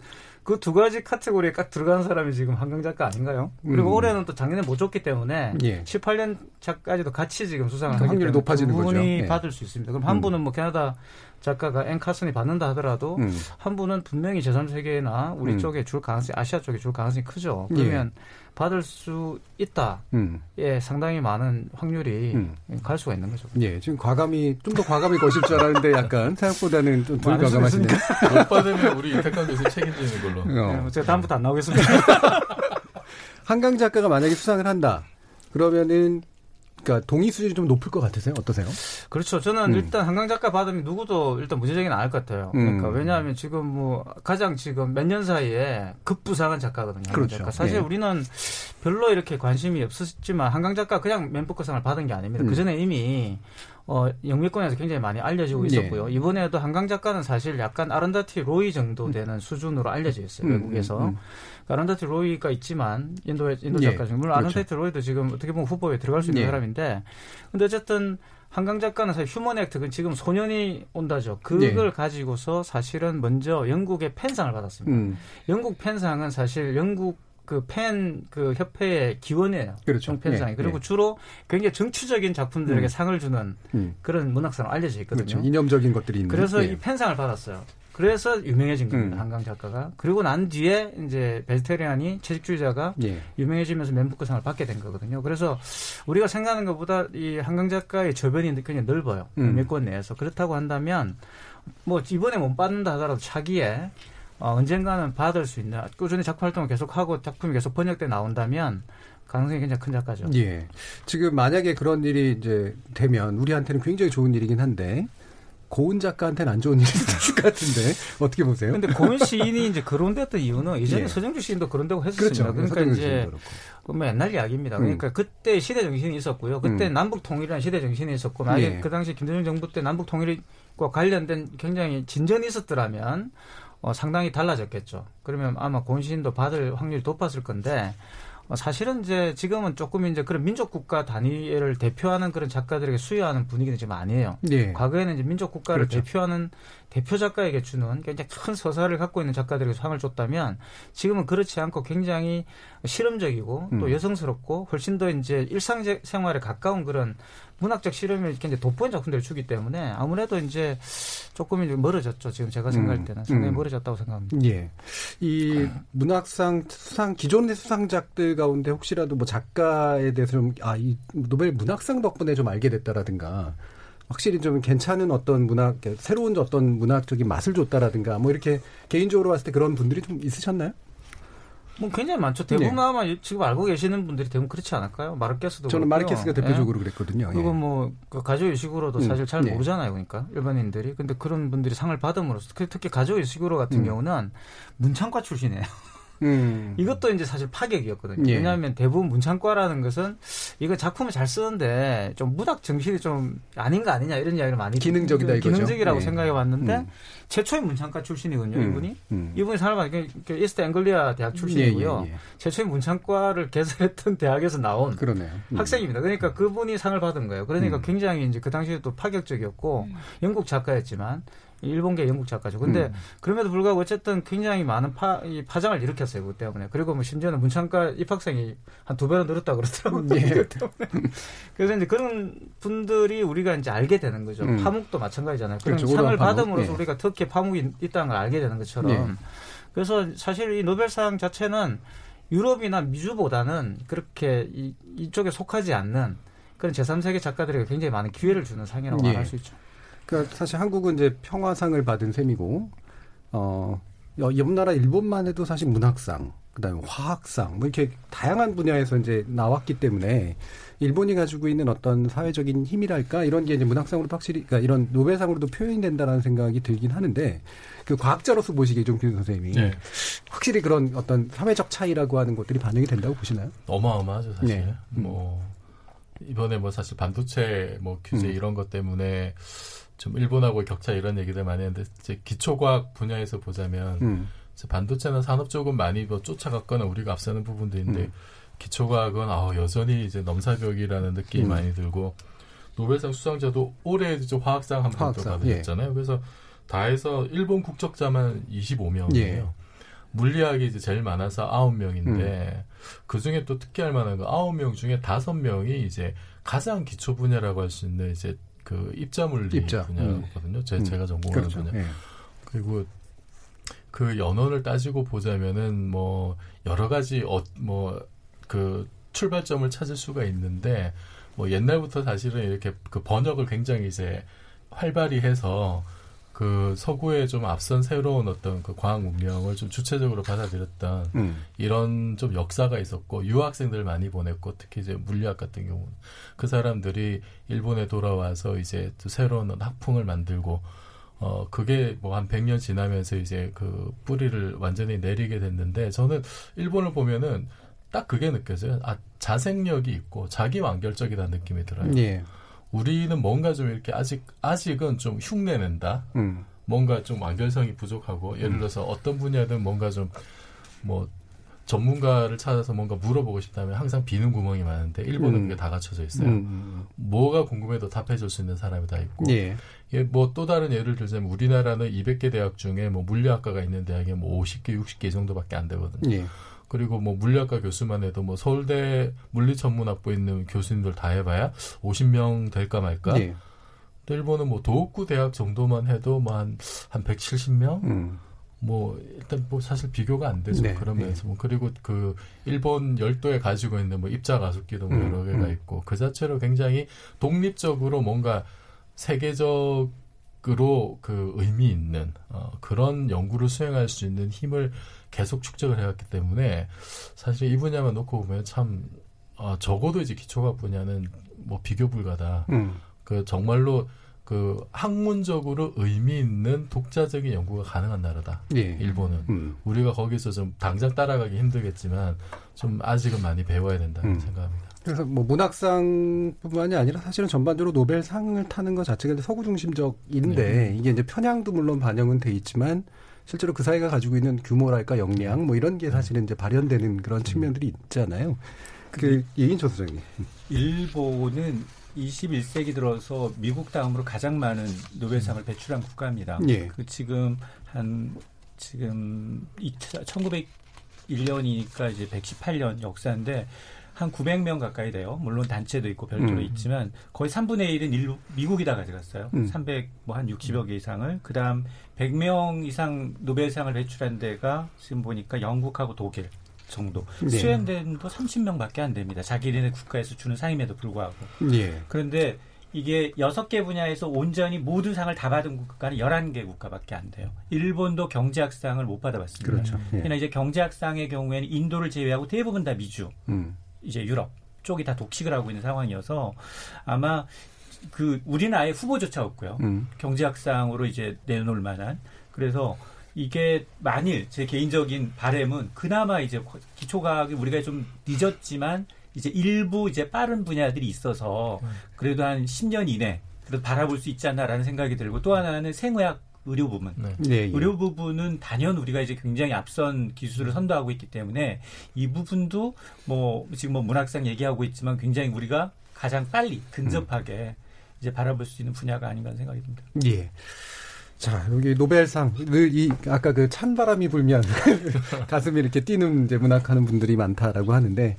그 두 가지 카테고리에 딱 들어가는 사람이 지금 한강 작가 아닌가요? 그리고 음. 올해는 또 작년에 못 줬기 때문에 예. 18년 작까지도 같이 지금 수상을 그 하기 확률이 높아지는 두 거죠. 분이 예. 받을 수 있습니다. 그럼 한 음. 분은 뭐 캐나다 작가가 앤 카슨이 받는다 하더라도 음. 한 분은 분명히 제3세계나 우리 음. 쪽에 줄 가능성이 아시아 쪽에 줄 가능성이 크죠. 예. 그러면 받을 수 있다. 음. 예, 상당히 많은 확률이 음. 갈 수가 있는 거죠. 예, 지금 과감히 좀 더 과감히 거실 줄 알았는데 약간 생각보다는 좀덜 많을 수 과감하시네. 못 받으면 우리 교수 책임지는 걸로. 어. 네, 제가 다음부터 안 나오겠습니다. 한강 작가가 만약에 수상을 한다. 그러면은 그러니까 동의 수준이 좀 높을 것 같으세요? 어떠세요? 그렇죠. 저는 음. 일단 한강 작가 받으면 누구도 일단 문제적인 않을 것 같아요. 그러니까 음. 왜냐하면 지금 뭐 가장 지금 몇 년 사이에 급부상한 작가거든요. 그렇죠. 작가. 사실 예. 우리는 별로 이렇게 관심이 없었지만 한강 작가 그냥 맨부커상을 받은 게 아닙니다. 음. 그 전에 이미 어, 영미권에서 굉장히 많이 알려지고 예. 있었고요. 이번에도 한강 작가는 사실 약간 아른다티 로이 정도 되는 수준으로 알려져 있어요. 음, 외국에서. 음, 음. 그러니까 아른다티 로이가 있지만 인도 인도 예. 작가 중에 물론 그렇죠. 아른다티 로이도 지금 어떻게 보면 후보에 들어갈 수 있는 예. 사람인데 근데 어쨌든 한강 작가는 사실 휴먼 액트 그 지금 소년이 온다죠. 그걸 예. 가지고서 사실은 먼저 영국의 펜상을 받았습니다. 음. 영국 펜상은 사실 영국 그펜그 협회의 기원이에요. 그렇죠. 종 펜상이. 예, 그리고 예. 주로 굉장히 정치적인 작품들에게 음. 상을 주는 음. 그런 문학상으로 알려져 있거든요. 그렇죠. 이념적인 것들이 있는. 그래서 예. 이 펜상을 받았어요. 그래서 유명해진 겁니다. 음. 한강 작가가. 그리고 난 뒤에 이제 베스테리안이 채식주의자가 예. 유명해지면서 맨부커상을 받게 된 거거든요. 그래서 우리가 생각하는 것보다 이 한강 작가의 저변이 굉장히 넓어요. 음. 몇권 내에서. 그렇다고 한다면 뭐 이번에 못 받는다 하더라도 차기에 어, 언젠가는 받을 수 있는 꾸준히 작품 활동을 계속하고 작품이 계속 번역돼 나온다면 가능성이 굉장히 큰 작가죠. 예. 지금 만약에 그런 일이 이제 되면 우리한테는 굉장히 좋은 일이긴 한데 고은 작가한테는 안 좋은 일이 있을 것 같은데 어떻게 보세요? 근데 고은 시인이 이제 거론됐던 이유는 이전에 예. 서정주 시인도 거론되고 했었습니다. 그렇죠. 그러니까 이제. 그뭐 옛날 이야기입니다. 음. 그러니까 그때 시대 정신이 있었고요. 그때 음. 남북 통일이라는 시대 정신이 있었고 만약에 예. 그 당시 김대중 정부 때 남북 통일과 관련된 굉장히 진전이 있었더라면 어, 상당히 달라졌겠죠. 그러면 아마 시인도 받을 확률이 높았을 건데 어, 사실은 이제 지금은 조금 이제 그런 민족 국가 단위를 대표하는 그런 작가들에게 수여하는 분위기는 지금 아니에요. 예. 과거에는 이제 민족 국가를 그렇죠. 대표하는 대표 작가에게 주는 굉장히 큰 서사를 갖고 있는 작가들에게 상을 줬다면 지금은 그렇지 않고 굉장히 실험적이고 또 음. 여성스럽고 훨씬 더 이제 일상생활에 가까운 그런 문학적 실험을 굉장히 돋보이는 작품들을 주기 때문에 아무래도 이제 조금 이제 멀어졌죠. 지금 제가 생각할 음. 때는 상당히 음. 멀어졌다고 생각합니다. 예. 이 문학상 수상 기존의 수상작들 가운데 혹시라도 뭐 작가에 대해서 좀 아 이 노벨 문학상 덕분에 좀 알게 됐다라든가 확실히 좀 괜찮은 어떤 문학 새로운 어떤 문학적인 맛을 줬다라든가 뭐 이렇게 개인적으로 봤을 때 그런 분들이 좀 있으셨나요? 뭐 굉장히 많죠. 대부분 네. 아마 지금 알고 계시는 분들이 대부분 그렇지 않을까요? 마르케스도 저는 그렇고요. 마르케스가 예. 대표적으로 그랬거든요. 그리고 예. 뭐그 가족 의식으로도 음, 사실 잘 네. 모르잖아요, 그러니까 일반인들이. 근데 그런 분들이 상을 받음으로써 그- 특히 가족 의식으로 같은 음. 경우는 문창과 출신이에요. 음. 이것도 이제 사실 파격이었거든요. 예. 왜냐하면 대부분 문창과라는 것은 이거 작품을 잘 쓰는데 좀 문학 정신이 좀 아닌 거 아니냐 이런 이야기를 많이 기능적이다 이거죠. 기능적이라고 예. 생각해 왔는데 음. 최초의 문창과 출신이거든요, 음, 이분이. 음. 이분이 사람 그, 그 이스트 앵글리아 대학 출신이고요. 예, 예, 예. 최초의 문창과를 개설했던 대학에서 나온 그러네요. 음. 학생입니다. 그러니까 그분이 상을 받은 거예요. 그러니까 음. 굉장히 이제 그 당시에 또 파격적이었고 영국 작가였지만 일본계 영국 작가죠. 근데 음. 그럼에도 불구하고 어쨌든 굉장히 많은 파, 이 파장을 일으켰어요. 그 때문에. 그리고 뭐 심지어는 문창과 입학생이 한 두 배로 늘었다 그러더라고요. 예. 그 때문에. 그래서 이제 그런 분들이 우리가 이제 알게 되는 거죠. 음. 파묵도 마찬가지잖아요. 그런 그렇죠. 상을 파묵. 받음으로써 예. 우리가 특히 파묵이 있다는 걸 알게 되는 것처럼. 예. 그래서 사실 이 노벨상 자체는 유럽이나 미주보다는 그렇게 이, 이쪽에 속하지 않는 그런 제3세계 작가들에게 굉장히 많은 기회를 주는 상이라고 예. 말할 수 있죠. 그러니까 사실 한국은 이제 평화상을 받은 셈이고 어 여- 옆나라 일본만 해도 사실 문학상, 그다음에 화학상 뭐 이렇게 다양한 분야에서 이제 나왔기 때문에 일본이 가지고 있는 어떤 사회적인 힘이랄까 이런 게 이제 문학상으로 확실히 그러니까 이런 노벨상으로도 표현이 된다라는 생각이 들긴 하는데 그 과학자로서 보시기에 좀균 선생님이 네. 확실히 그런 어떤 사회적 차이라고 하는 것들이 반영이 된다고 보시나요? 어마어마하죠 사실. 네. 뭐 이번에 뭐 사실 반도체 뭐 규제 음. 이런 것 때문에 좀 일본하고 격차 이런 얘기들 많이 했는데 이제 기초과학 분야에서 보자면 음. 반도체나 산업 쪽은 많이 뭐 쫓아갔거나 우리가 앞서는 부분도 있는데 음. 기초과학은 아 여전히 이제 넘사벽이라는 느낌이 음. 많이 들고 노벨상 수상자도 올해 이제 화학상 한 번더 화학상, 받으셨잖아요. 그래서 다 해서 일본 국적자만 25명이에요. 예. 물리학이 이제 제일 많아서 9명인데 음. 그 중에 또 특이할 만한 거 9명 중에 5명이 이제 가장 기초 분야라고 할 수 있는 이제 그 입자 물리 입자. 분야거든요. 제, 음. 제가 전공하는 그렇죠. 분야. 예. 그리고 그 연원을 따지고 보자면은 뭐 여러 가지 어, 뭐그 출발점을 찾을 수가 있는데 뭐 옛날부터 사실은 이렇게 그 번역을 굉장히 이제 활발히 해서 그 서구에 좀 앞선 새로운 어떤 그 과학 문명을 좀 주체적으로 받아들였던 음. 이런 좀 역사가 있었고 유학생들 많이 보냈고 특히 이제 물리학 같은 경우는 그 사람들이 일본에 돌아와서 이제 또 새로운 학풍을 만들고 어 그게 뭐 한 100년 지나면서 이제 그 뿌리를 완전히 내리게 됐는데 저는 일본을 보면은 딱 그게 느껴져요. 아 자생력이 있고 자기 완결적이다는 느낌이 들어요. 예. 우리는 뭔가 좀 이렇게 아직 아직은 좀 흉내낸다. 음. 뭔가 좀 완결성이 부족하고 예를 들어서 어떤 분야든 뭔가 좀 뭐 전문가를 찾아서 뭔가 물어보고 싶다면 항상 비는 구멍이 많은데 일본은 음. 그게 다 갖춰져 있어요. 음. 뭐가 궁금해도 답해줄 수 있는 사람이 다 있고. 예. 예, 뭐 또 다른 예를 들자면 우리나라는 200개 대학 중에 뭐 물리학과가 있는 대학에 뭐 50개, 60개 정도밖에 안 되거든요. 예. 그리고 뭐 물리학과 교수만 해도 뭐 서울대 물리천문학부 있는 교수님들 다 해봐야 50명 될까 말까. 예. 또 일본은 뭐 도읍구 대학 정도만 해도 뭐한한 170명. 음. 뭐 일단 뭐 사실 비교가 안 되죠 네, 그러면서 뭐 그리고 그 일본 열도에 가지고 있는 뭐 입자 가속기도 뭐 음, 여러 개가 음. 있고 그 자체로 굉장히 독립적으로 뭔가 세계적 으로 그 의미 있는 어, 그런 연구를 수행할 수 있는 힘을 계속 축적을 해왔기 때문에 사실 이 분야만 놓고 보면 참 어, 적어도 이제 기초과학 분야는 뭐 비교 불가다. 음. 그 정말로 그 학문적으로 의미 있는 독자적인 연구가 가능한 나라다. 예. 일본은 음. 우리가 거기서 좀 당장 따라가기 힘들겠지만 좀 아직은 많이 배워야 된다는 음. 생각합니다. 그래서 뭐 문학상뿐만이 아니라 사실은 전반적으로 노벨상을 타는 것 자체가 서구 중심적인데 이게 이제 편향도 물론 반영은 돼 있지만 실제로 그 사회가 가지고 있는 규모랄까 역량 뭐 이런 게 사실은 이제 발현되는 그런 측면들이 있잖아요. 그 예인초 소장님. 일본은 21세기 들어서 미국 다음으로 가장 많은 노벨상을 배출한 국가입니다. 예. 그 지금 한 지금 1901년이니까 이제 118년 역사인데 한 900명 가까이 돼요. 물론 단체도 있고 별도로 음. 있지만 거의 3분의 1은 일, 미국이 다 가져갔어요. 음. 300 뭐 한 60여 개 이상을. 그다음 100명 이상 노벨상을 배출한 데가 지금 보니까 영국하고 독일 정도. 네. 스웨덴도 30명밖에 안 됩니다. 자기네 국가에서 주는 상임에도 불구하고. 예. 그런데 이게 여섯 개 분야에서 온전히 모든 상을 다 받은 국가는 11개 국가밖에 안 돼요. 일본도 경제학상을 못 받아봤습니다. 그렇죠. 예. 그러나 이제 경제학상의 경우에는 인도를 제외하고 대부분 다 미주, 음. 이제 유럽 쪽이 다 독식을 하고 있는 상황이어서 아마 그 우리는 아예 후보조차 없고요. 음. 경제학상으로 이제 내놓을 만한 그래서 이게 만일 제 개인적인 바램은 그나마 이제 기초과학이 우리가 좀 늦었지만 이제 일부 이제 빠른 분야들이 있어서 그래도 한 10년 이내 그래도 바라볼 수 있지 않나라는 생각이 들고 또 하나는 생의학 의료 부분. 예, 예. 의료 부분은 단연 우리가 이제 굉장히 앞선 기술을 선도하고 있기 때문에 이 부분도 뭐 지금 뭐 문학상 얘기하고 있지만 굉장히 우리가 가장 빨리 근접하게 이제 바라볼 수 있는 분야가 아닌가 하는 생각이 듭니다. 예. 자, 여기 노벨상, 늘 이, 아까 그 찬바람이 불면 가슴이 이렇게 뛰는 이제 문학하는 분들이 많다라고 하는데,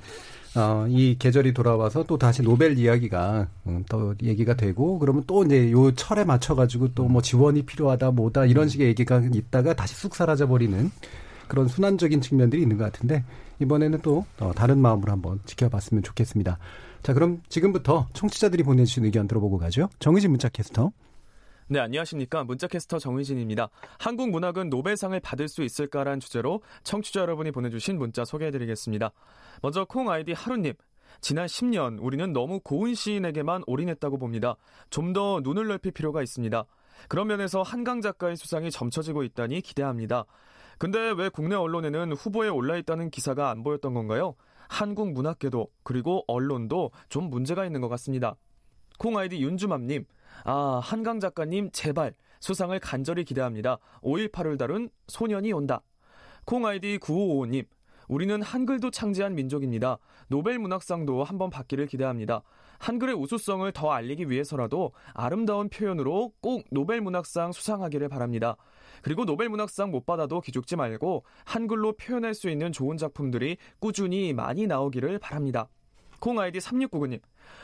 어, 이 계절이 돌아와서 또 다시 노벨 이야기가 음, 또 얘기가 되고, 그러면 또 이제 요 철에 맞춰 가지고 또 뭐 지원이 필요하다, 뭐다, 이런 식의 얘기가 있다가 다시 쑥 사라져 버리는 그런 순환적인 측면들이 있는 것 같은데 이번에는 또 어, 다른 마음으로 한번 지켜봤으면 좋겠습니다. 자, 그럼 지금부터 청취자들이 보내주신 의견 들어보고 가죠. 정의진 문자 캐스터. 네, 안녕하십니까. 문자캐스터 정의진입니다. 한국 문학은 노벨상을 받을 수 있을까란 주제로 청취자 여러분이 보내주신 문자 소개해드리겠습니다. 먼저 콩 아이디 하루님. 지난 10년 우리는 너무 고운 시인에게만 올인했다고 봅니다. 좀 더 눈을 넓힐 필요가 있습니다. 그런 면에서 한강 작가의 수상이 점쳐지고 있다니 기대합니다. 근데 왜 국내 언론에는 후보에 올라있다는 기사가 안 보였던 건가요? 한국 문학계도 그리고 언론도 좀 문제가 있는 것 같습니다. 콩 아이디 윤주맘님, 아 한강 작가님 제발 수상을 간절히 기대합니다. 5.18을 다룬 소년이 온다. 콩 아이디 9555님, 우리는 한글도 창제한 민족입니다. 노벨 문학상도 한번 받기를 기대합니다. 한글의 우수성을 더 알리기 위해서라도 아름다운 표현으로 꼭 노벨 문학상 수상하기를 바랍니다. 그리고 노벨 문학상 못 받아도 기죽지 말고 한글로 표현할 수 있는 좋은 작품들이 꾸준히 많이 나오기를 바랍니다. 콩 아이디 3699님.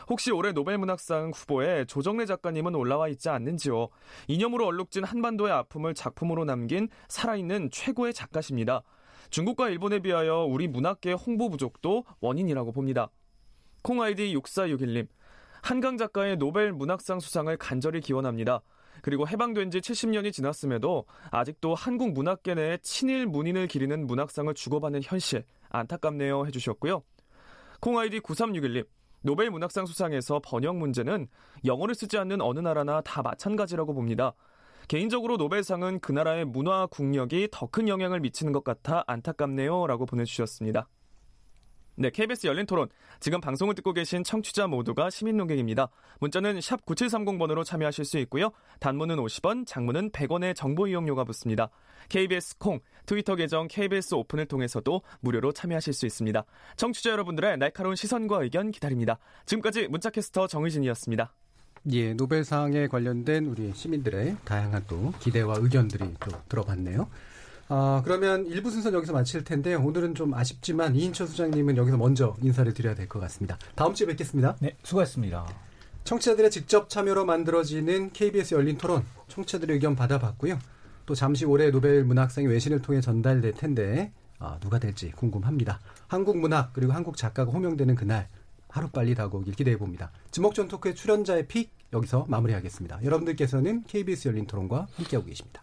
혹시 올해 노벨 문학상 후보에 조정래 작가님은 올라와 있지 않는지요? 이념으로 얼룩진 한반도의 아픔을 작품으로 남긴 살아있는 최고의 작가십니다. 중국과 일본에 비하여 우리 문학계 홍보 부족도 원인이라고 봅니다. 콩 아이디 6461님. 한강 작가의 노벨 문학상 수상을 간절히 기원합니다. 그리고 해방된 지 70년이 지났음에도 아직도 한국 문학계 내에 친일 문인을 기리는 문학상을 주고받는 현실 안타깝네요 해주셨고요. 콩 아이디 9361님. 노벨 문학상 수상에서 번역 문제는 영어를 쓰지 않는 어느 나라나 다 마찬가지라고 봅니다. 개인적으로 노벨상은 그 나라의 문화 국력이 더 큰 영향을 미치는 것 같아 안타깝네요. 라고 보내주셨습니다. 네, KBS 열린 토론. 지금 방송을 듣고 계신 청취자 모두가 시민 농객입니다. 문자는 샵 9730번으로 참여하실 수 있고요. 단문은 50원, 장문은 100원의 정보 이용료가 붙습니다. KBS 콩, 트위터 계정 KBS 오픈을 통해서도 무료로 참여하실 수 있습니다. 청취자 여러분들의 날카로운 시선과 의견 기다립니다. 지금까지 문자캐스터 정의진이었습니다. 예, 노벨상에 관련된 우리 시민들의 다양한 또 기대와 의견들이 또 들어봤네요. 아, 그러면 일부 순서는 여기서 마칠 텐데 오늘은 좀 아쉽지만 이인철 수장님은 여기서 먼저 인사를 드려야 될 것 같습니다. 다음 주에 뵙겠습니다. 네, 수고하셨습니다. 청취자들의 직접 참여로 만들어지는 KBS 열린 토론, 청취자들의 의견 받아봤고요. 또 잠시 올해 노벨 문학상이 외신을 통해 전달될 텐데 아, 누가 될지 궁금합니다. 한국 문학 그리고 한국 작가가 호명되는 그날 하루빨리 다가오길 기대해 봅니다. 지목전 토크의 출연자의 픽 여기서 마무리하겠습니다. 여러분들께서는 KBS 열린 토론과 함께하고 계십니다.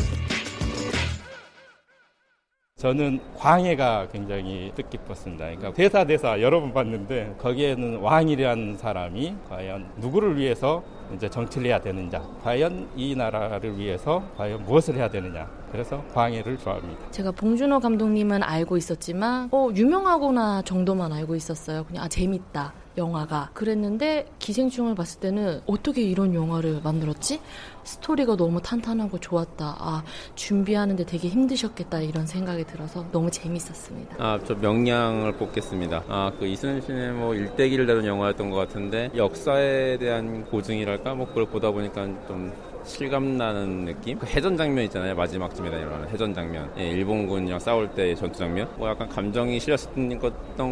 저는 광해가 굉장히 뜻깊었습니다. 그러니까 대사 대사 여러 번 봤는데 거기에는 왕이라는 사람이 과연 누구를 위해서 이제 정치를 해야 되느냐, 과연 이 나라를 위해서 과연 무엇을 해야 되느냐. 그래서 광해를 좋아합니다. 제가 봉준호 감독님은 알고 있었지만 어 유명하구나 정도만 알고 있었어요. 그냥 아 재밌다. 영화가 그랬는데 기생충을 봤을 때는 어떻게 이런 영화를 만들었지? 스토리가 너무 탄탄하고 좋았다. 아 준비하는데 되게 힘드셨겠다 이런 생각이 들어서 너무 재밌었습니다. 아 저 명량을 뽑겠습니다. 아 그 이순신의 뭐 일대기를 다룬 영화였던 것 같은데 역사에 대한 고증이랄까 뭐 그걸 보다 보니까 좀 실감나는 느낌? 그 해전 장면 있잖아요. 마지막쯤에 일어나는 해전 장면. 예, 일본군이랑 싸울 때 전투 장면. 뭐 약간 감정이 실렸었던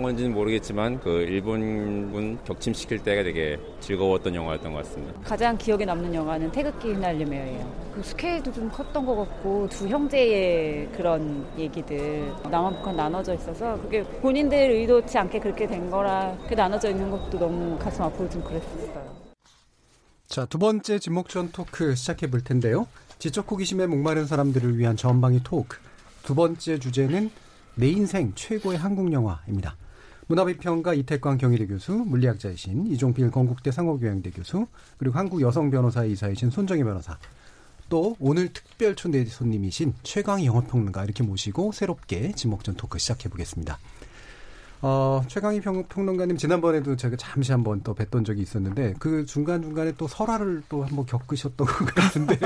건지는 모르겠지만 그 일본군 격침시킬 때가 되게 즐거웠던 영화였던 것 같습니다. 가장 기억에 남는 영화는 태극기 휘날리며예요. 그 스케일도 좀 컸던 것 같고 두 형제의 그런 얘기들 남한 북한 나눠져 있어서 그게 본인들 의도치 않게 그렇게 된 거라 그 나눠져 있는 것도 너무 가슴 아프고 좀 그랬었어요. 자, 두 번째 지목전 토크 시작해 볼 텐데요. 지적 호기심에 목마른 사람들을 위한 전방위 토크. 두 번째 주제는 내 인생 최고의 한국 영화입니다. 문화비평가 이택광 경희대 교수, 물리학자이신 이종필 건국대 상호교양대 교수, 그리고 한국 여성 변호사 이사이신 손정혜 변호사. 또 오늘 특별 초대 손님이신 최광희 영화평론가 이렇게 모시고 새롭게 지목전 토크 시작해 보겠습니다. 어, 최광희 평, 평론가님 지난번에도 제가 잠시 한번 또 뵀던 적이 있었는데 그 중간 중간에 또 설화를 또 한번 겪으셨던 것 같은데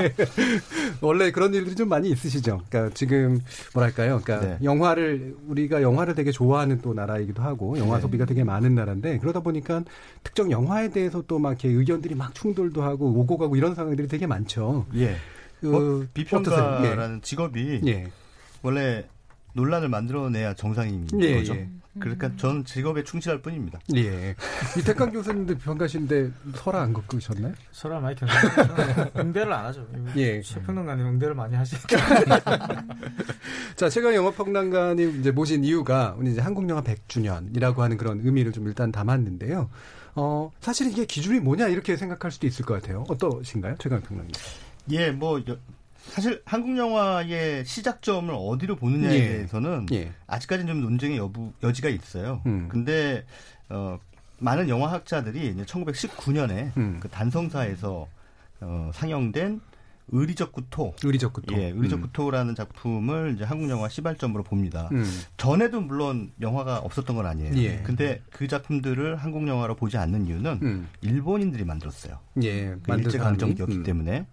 원래 그런 일들이 좀 많이 있으시죠. 그러니까 지금 뭐랄까요? 그러니까 네. 영화를 우리가 영화를 되게 좋아하는 또 나라이기도 하고 영화 네. 소비가 되게 많은 나라인데 그러다 보니까 특정 영화에 대해서 또 막 이렇게 의견들이 막 충돌도 하고 오고 가고 이런 상황들이 되게 많죠. 예. 그, 뭐, 비평가라는 어떠세요? 직업이 예. 원래 논란을 만들어내야 정상인 예, 거죠. 예. 그러니까 저는 직업에 충실할 뿐입니다. 예. 이태강 교수님도 평가신데 설화 안 겪으셨나요? 설화 많이 겪었어요. 응대를 안 하죠. 예. 최평론가님 응대를 많이 하시니까. 자, 최강 영화평론가님 이제 모신 이유가 우리 이제 한국 영화 100주년이라고 하는 그런 의미를 좀 일단 담았는데요. 어, 사실 이게 기준이 뭐냐 이렇게 생각할 수도 있을 것 같아요. 어떠신가요, 최강 평론가님? 예, 뭐 여- 사실 한국 영화의 시작점을 어디로 보느냐에 예. 대해서는 예. 아직까지는 좀 논쟁의 여부 여지가 있어요. 음. 근데 어, 많은 영화 학자들이 이제 1919년에 음. 그 단성사에서 어, 상영된 의리적 구토. 의리적 구토. 예, 의리적 음. 구토라는 작품을 이제 한국 영화 시발점으로 봅니다. 음. 전에도 물론 영화가 없었던 건 아니에요. 예. 근데 그 작품들을 한국 영화로 보지 않는 이유는 음. 일본인들이 만들었어요. 예, 그 일제 강점기였기 사람이. 음. 때문에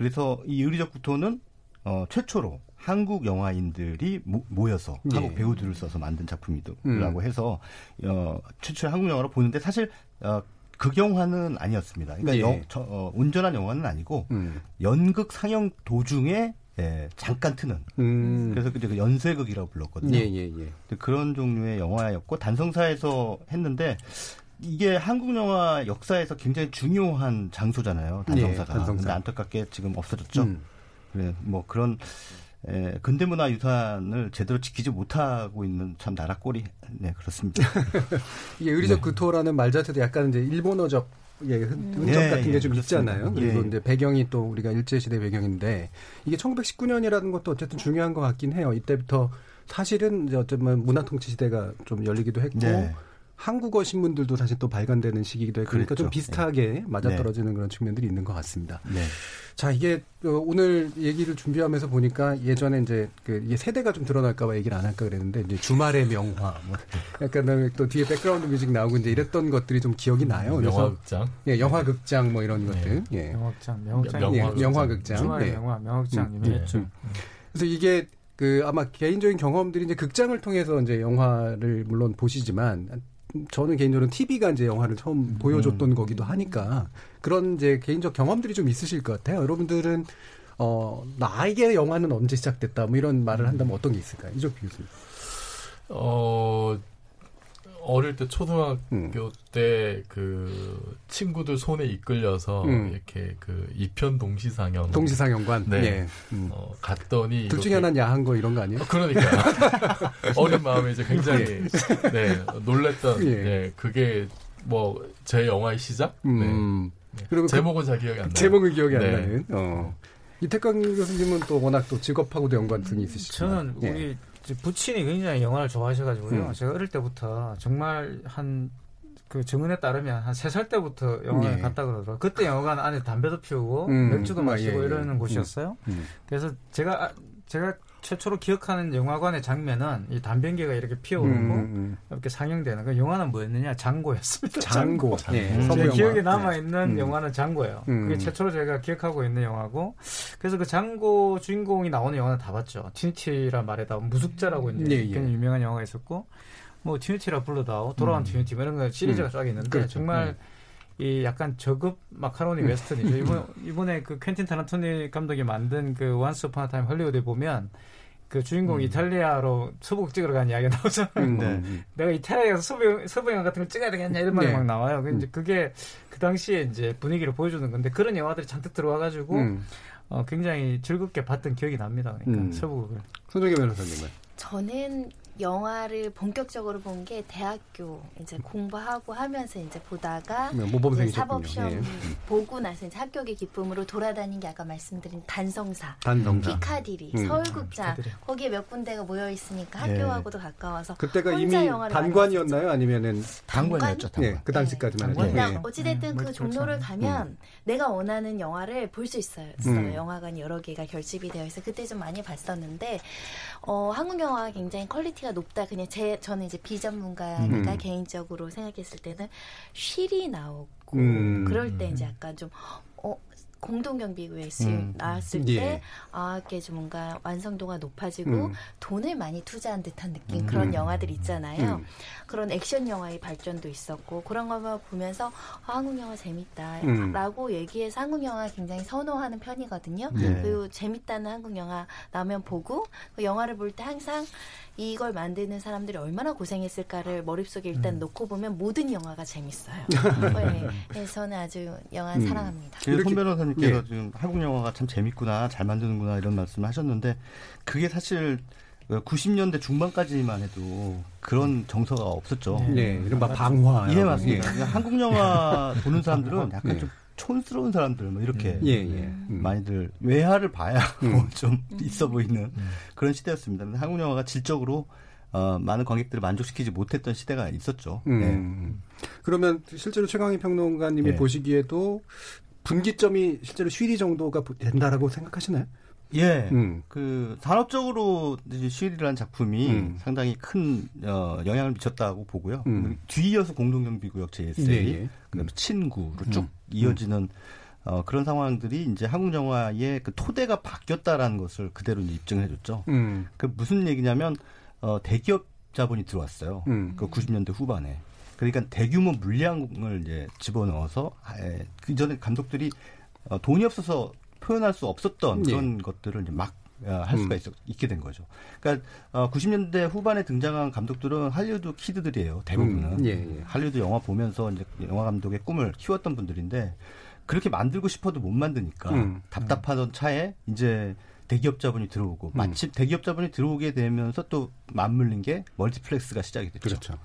그래서 이 의리적 구토는 어, 최초로 한국 영화인들이 모, 여서 예. 한국 배우들을 써서 만든 작품이라고 음. 해서 어, 최초의 한국 영화로 보는데 사실 어, 극영화는 아니었습니다. 그러니까 예. 영- 저, 어, 온전한 영화는 아니고 음. 연극 상영 도중에 예, 잠깐 트는 음. 그래서 그 이제 연쇄극이라고 불렀거든요. 예, 예, 예. 그런 종류의 영화였고 단성사에서 했는데 이게 한국 영화 역사에서 굉장히 중요한 장소잖아요. 단성사가. 예, 단성사. 근데 안타깝게 지금 없어졌죠. 음. 그래 뭐 그런 에, 근대 문화 유산을 제대로 지키지 못하고 있는 참 나라 꼴이 네 그렇습니다. 이게 의리적 네. 구토라는 말 자체도 약간 이제 일본어적 예, 흔- 흔적 예, 같은 예, 게좀 그렇습니다. 있잖아요. 예. 그리고 이제 배경이 또 우리가 일제시대 배경인데 이게 1919년이라는 것도 어쨌든 중요한 것 같긴 해요. 이때부터 사실은 이제 어쩌면 문화통치 시대가 좀 열리기도 했고 네. 한국어 신문들도 사실 또 발간되는 시기이기도 했고 그러니까 좀 그랬죠. 비슷하게 맞아떨어지는 그런 측면들이 있는 것 같습니다. 네. 자, 이게 어, 오늘 얘기를 준비하면서 보니까 예전에 이제 그 이게 세대가 좀 드러날까봐 얘기를 안 할까 그랬는데 이제 주말의 명화, 뭐 약간 또 뒤에 백그라운드 뮤직 나오고 이제 이랬던 것들이 좀 기억이 나요. 그래서 영화극장. 예, 영화극장 뭐 이런 것들. 예. 명화극장, 명화극장, 예, 명화극장. 영화극장. 주말의 예. 명화, 명화극장 음, 유명했죠. 음. 그래서 이게 그 아마 개인적인 경험들이 이제 극장을 통해서 이제 영화를 물론 보시지만 저는 개인적으로 TV가 이제 영화를 처음 보여줬던 거기도 하니까 그런 이제 개인적 경험들이 좀 있으실 것 같아요. 여러분들은 어 나에게 영화는 언제 시작됐다 뭐 이런 말을 한다면 어떤 게 있을까요? 이택광 교수님. 어, 어릴 때 초등학교 음. 때그 친구들 손에 이끌려서 음. 이렇게 그 이편 동시상영 동시상영관. 네. 예. 음. 어, 갔더니 둘 중에 하나는 야한 거 이런 거 아니에요? 그러니까 어린 마음에 이제 굉장히 네 놀랬던 예. 네, 그게 뭐 제 영화의 시작 음. 네. 그리고 제목은 잘 기억이 안 나요. 제목은 기억이 안 네. 나는. 어. 이태강 교수님은 또 워낙 또 직업하고도 연관성이 있으시죠. 저는 우리 이제 부친이 굉장히 영화를 좋아하셔가지고요. 음. 제가 어릴 때부터 정말 한그 정은에 따르면 한 세 살 때부터 영화관 예. 갔다 그러더라고요. 그때 영화관 안에 담배도 피우고 음. 맥주도 아, 마시고 예, 예. 이러는 음. 곳이었어요. 음. 그래서 제가 아- 제가 최초로 기억하는 영화관의 장면은 이 담배기가 이렇게 피어오르고 음, 음. 이렇게 상영되는 그 영화는 뭐였느냐 장고였습니다. 장고. 예, 제 서부 영화. 기억에 남아 있는 음. 영화는 장고예요. 음. 그게 최초로 제가 기억하고 있는 영화고 그래서 그 장고 주인공이 나오는 영화는 다 봤죠. 튜니티라 말에다 무숙자라고 이제 예, 예. 굉장히 유명한 영화가 있었고 뭐 튜니티라 불러다오 돌아온 음. 튜니티 뭐 이런 거 시리즈가 음. 쫙 있는데 그렇죠. 정말 이 약간 저급 마카로니 음. 웨스턴이죠. 이번 이번에 그 쿠엔틴 타란티노 감독이 만든 그 Once a Time Hollywood에 보면 그 주인공 이 이탈리아로 서부극 찍으러 가는 이야기가 나오잖아요. 음, 네. 음. 내가 이탈리아에서 서부, 서부 영화 같은 걸 찍어야 되겠냐 이런 말이 네. 막 나와요. 그 이제 그게 그 당시에 이제 분위기를 보여주는 건데 그런 영화들이 잔뜩 들어와가지고 음. 어, 굉장히 즐겁게 봤던 기억이 납니다. 그러니까 음. 서부극을. 손정혜 변호사님은. 저는 영화를 본격적으로 본 게 대학교 이제 공부하고 하면서 이제 보다가 네, 사법 시험 예. 보고 나서 이제 합격의 기쁨으로 돌아다닌 게 아까 말씀드린 단성사, 단성사. 피카디리, 음. 서울극장 피카디리. 거기에 몇 군데가 모여 있으니까 예. 학교하고도 가까워서 그때가 이미 단관이었나요? 아니면은 단관이었죠, 단관. 예, 그 당시까지만 해도. 그러니까 예. 어찌됐든 그 종로를 가면 내가 원하는 영화를 볼 수 있어요. 음. 영화관이 여러 개가 결집이 되어 있어. 그때 좀 많이 봤었는데 어, 한국 영화가 굉장히 quality가 높다. 그냥 제 저는 이제 비전문가니까 음. 개인적으로 생각했을 때는 쉬리 나오고 음. 그럴 때 이제 약간 좀 어, 공동 경비구역이 음. 나왔을 예. 때 아, 이게 좀 뭔가 완성도가 높아지고 음. 돈을 많이 투자한 듯한 느낌 음. 그런 영화들 있잖아요. 음. 그런 액션 영화의 발전도 있었고 그런 것만 보면서 아, 한국 영화 음. 재밌다라고 얘기해서 한국 영화 굉장히 선호하는 편이거든요. 네. 그리고 재밌다는 한국 영화 나오면 보고 그 영화를 볼 때 항상 이걸 만드는 사람들이 얼마나 고생했을까를 머릿속에 일단 음. 놓고 보면 모든 영화가 재밌어요. 네. 그래서 저는 아주 영화 음. 사랑합니다. 손 변호사 님께서 예. 지금 한국 영화가 참 재밌구나, 잘 만드는구나 이런 말씀을 하셨는데 그게 사실 90년대 중반까지만 해도 그런 정서가 없었죠. 네, 이른바 방화. 예, 맞습니다. 예. 한국 영화 보는 사람들은 약간 예. 좀 촌스러운 사람들 뭐 이렇게 예, 예. 음. 많이들 외화를 봐야 뭐 음. 좀 있어 보이는 그런 시대였습니다. 한국 영화가 질적으로 어, 많은 관객들을 만족시키지 못했던 시대가 있었죠. 음. 네. 그러면 실제로 최강희 평론가님이 예. 보시기에도 분기점이 실제로 쉬리 정도가 된다라고 생각하시나요? 예. 음. 그 산업적으로 이제 슈일이라는 작품이 음. 상당히 큰 어, 영향을 미쳤다고 보고요. 음. 뒤이어서 공동경비구역 JSA, 예, 예. 그다음에 친구로 쭉 음. 이어지는 어, 그런 상황들이 이제 한국 영화의 그 토대가 바뀌었다라는 것을 그대로 입증해줬죠. 음. 그 무슨 얘기냐면 어, 대기업 자본이 들어왔어요. 음. 그 90년대 후반에. 그러니까 대규모 물량을 이제 집어넣어서 에, 그 전에 감독들이 어, 돈이 없어서 표현할 수 없었던 예. 그런 것들을 이제 막 어, 할 수가 음. 있, 있게 된 거죠. 그러니까 어, 90년대 후반에 등장한 감독들은 할리우드 kid들이에요. 대부분은 음, 예, 예. 할리우드 영화 보면서 이제 영화 감독의 꿈을 키웠던 분들인데 그렇게 만들고 싶어도 못 만드니까 음. 답답하던 차에 이제 대기업 자본이 들어오고 마침 대기업 자본이 들어오게 되면서 또 맞물린 게 멀티플렉스가 시작이 됐죠. 그렇죠.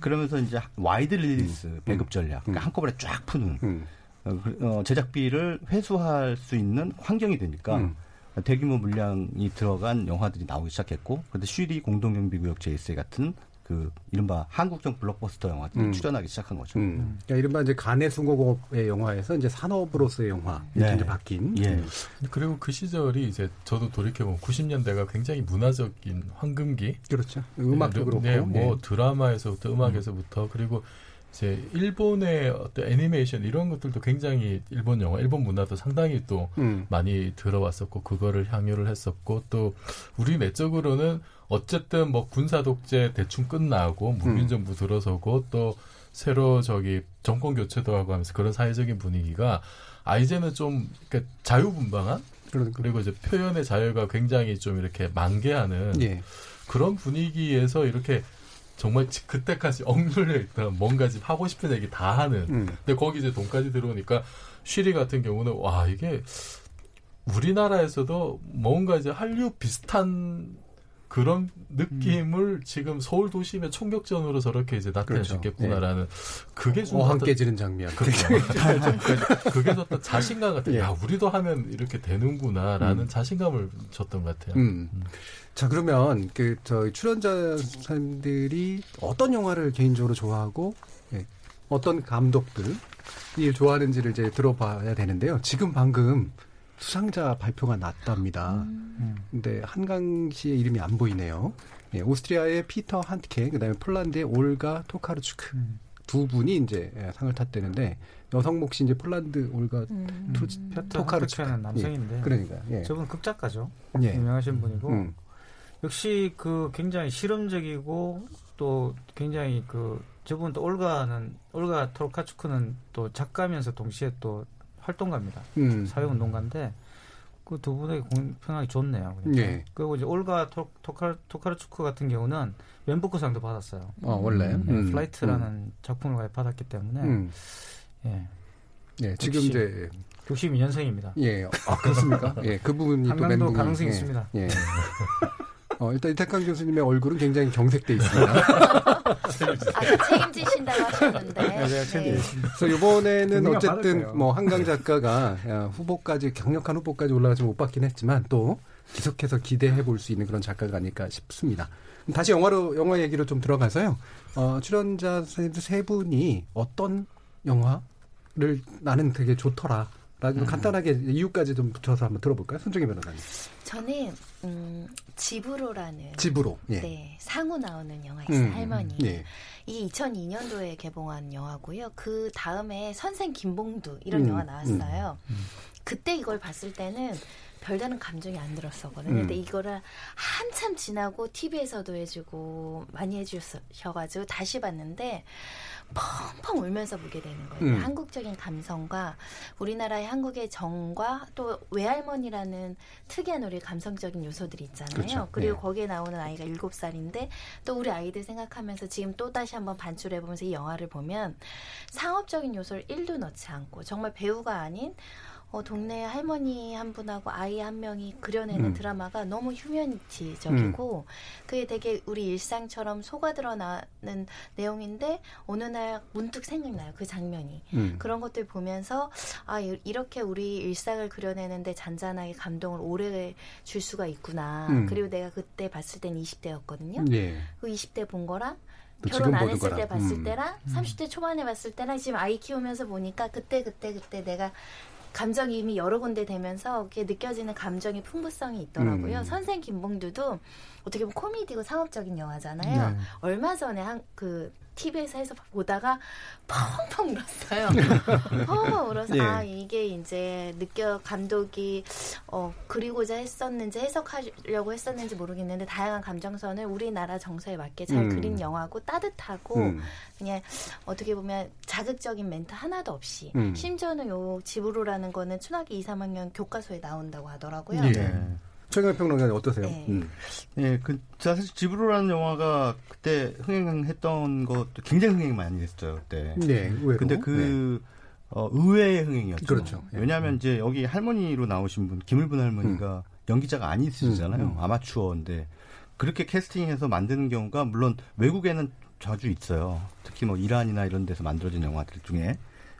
그러면서 이제 wide release 배급 전략, 그러니까 음. 한꺼번에 쫙 푸는 음. 어, 그, 어, 제작비를 회수할 수 있는 환경이 되니까 음. 대규모 물량이 들어간 영화들이 나오기 시작했고, 근데 쉬리 공동경비구역 JSA 같은 그 이른바 한국형 블록버스터 영화들이 음. 출현하기 시작한 거죠. 음. 그러니까 이른바 이제 가내 수공업의 영화에서 이제 산업으로서의 영화 이렇게 네. 이제 바뀐. 예. 음. 그리고 그 시절이 이제 저도 돌이켜 보면 90년대가 굉장히 문화적인 황금기. 그렇죠. 음악도 네, 그렇고. 네, 뭐 예. 드라마에서부터 음악에서부터 그리고 이제 일본의 어떤 애니메이션 이런 것들도 굉장히 일본 영화, 일본 문화도 상당히 또 음. 많이 들어왔었고 그거를 향유를 했었고 또 우리 내적으로는 어쨌든 뭐 군사 독재 대충 끝나고 문민 정부 들어서고 또 새로 저기 정권 교체도 하고 하면서 그런 사회적인 분위기가 아 이제는 좀 그러니까 자유분방한 그러니까. 그리고 이제 표현의 자유가 굉장히 좀 이렇게 만개하는 예. 그런 분위기에서 이렇게 정말 지- 그때까지 억눌려 있던 뭔가 지금 하고 싶은 얘기 다 하는. 음. 근데 거기 이제 돈까지 들어오니까 쉬리 같은 경우는 와 이게 우리나라에서도 뭔가 이제 한류 비슷한 그런 느낌을 지금 서울 도심의 총격전으로 저렇게 이제 나타낼 수 그렇죠. 있겠구나라는 그게 좀 어항 깨지는 장면. 그렇죠. 그게 어떤 자신감 같은 예. 야 우리도 하면 이렇게 되는구나라는 음. 자신감을 줬던 것 같아요. 음. 자 그러면 그 저희 출연자분들이 어떤 영화를 개인적으로 좋아하고 예, 어떤 감독들이 좋아하는지를 이제 들어봐야 되는데요. 지금 방금 수상자 발표가 났답니다. 근데 한강 씨의 이름이 안 보이네요. 예, 오스트리아의 피터 한트케, 그다음에 폴란드의 올가 토카르추크 두 분이 이제 예, 상을 탔대는데 여성 몫이 이제 폴란드 올가 음. 투, 피터 토카르추크 한트케는 남성인데. 예, 그러니까 예. 저분 극작가죠. 예. 유명하신 분이고 음. 역시 그 굉장히 실험적이고 또 굉장히 그 저분 또 올가는 올가 토카르추크는 또 작가면서 동시에 또 활동가입니다. 음. 사회운동가인데 그 두 분의 공평하게 좋네요. 예. 그리고 이제 올가 토, 토카, 토카르추크 같은 경우는 맨부커상도 받았어요. 아, 원래? 네, 음. Flight라는 음. 작품을 받았기 때문에 음. 예. 예, 지금 이제 62년생입니다. 예, 아 그렇습니까? 예, 그 부분이 또 멘붕이- 가능성이 예, 있습니다. 예. 어, 일단 이태강 교수님의 얼굴은 굉장히 경색돼 있습니다. 아, 책임지신다고 하셨는데. 네, 네. 그래서 이번에는 어쨌든? 뭐 한강 작가가 야, 후보까지 강력한 후보까지 올라가지 못 받긴 했지만 또 계속해서 기대해 볼 수 있는 그런 작가가 아닐까 싶습니다. 다시 영화로 영화 얘기로 좀 들어가서요. 어, 출연자 선생님들 세 분이 어떤 영화를 나는 되게 좋더라. 라는 걸 간단하게 이유까지 좀 붙여서 한번 들어볼까요? 손정희 변호사님. 저는 음, 집으로라는 집으로. 예. 네, 상우 나오는 영화 있어요. 음, 할머니. 예. 이게 2002년도에 개봉한 영화고요. 그 다음에 선생 김봉두 이런 음, 영화 나왔어요. 그때 이걸 봤을 때는 별다른 감정이 안 들었었거든요. 음. 근데 이거를 한참 지나고 TV에서도 해주고 많이 해주셔가지고 다시 봤는데 펑펑 울면서 보게 되는 거예요. 음. 한국적인 감성과 우리나라의 한국의 정과 또 외할머니라는 특이한 우리 감성적인 요소들이 있잖아요. 그렇죠. 그리고 네. 거기에 나오는 아이가 일곱 살인데 또 우리 아이들 생각하면서 지금 또 다시 한번 반출해 보면서 이 영화를 보면 상업적인 요소를 1도 넣지 않고 정말 배우가 아닌 어, 동네 할머니 한 분하고 아이 한 명이 그려내는 음. 드라마가 너무 휴머니티적이고 그게 되게 우리 일상처럼 속아 드러나는 내용인데 어느 날 문득 생각나요 그 장면이 음. 그런 것들 보면서 아 이- 이렇게 우리 일상을 그려내는데 잔잔하게 감동을 오래 줄 수가 있구나 음. 그리고 내가 그때 봤을 땐 20대였거든요 예. 그 20대 본 거랑 또 결혼 안 했을 거랑. 때 봤을 음. 때랑 30대 초반에 봤을 때랑 지금 아이 키우면서 보니까 그때 그때 그때 내가 감정이 이미 여러 군데 되면서 그게 느껴지는 감정의 풍부성이 있더라고요. 음. 선생 김봉두도 어떻게 보면 코미디고 상업적인 영화잖아요. 네. 얼마 전에 한 그 TV에서 해서 보다가 펑펑 울었어요. 펑펑 울어서 예. 아 이게 이제 느껴 감독이 어 그리고자 했었는지 해석하려고 했었는지 모르겠는데 다양한 감정선을 우리나라 정서에 맞게 잘 음. 그린 영화고 따뜻하고 음. 그냥 어떻게 보면 자극적인 멘트 하나도 없이 음. 심지어는 요 집으로라는 거는 초등학교 2, 3학년 교과서에 나온다고 하더라고요. 예. 최강 평론가님 어떠세요? 네. 음. 예, 그 사실 집으로라는 영화가 그때 흥행했던 것도 굉장히 흥행 많이 했어요 그때. 네, 의외로. 근데 그 어, 의외의 흥행이었죠. 그렇죠. 예. 왜냐하면 이제 여기 할머니로 나오신 분 김을분 할머니가 연기자가 아니시잖아요. 음, 음. 아마추어인데 그렇게 캐스팅해서 만드는 경우가 물론 외국에는 자주 있어요. 특히 뭐 이란이나 이런 데서 만들어진 영화들 중에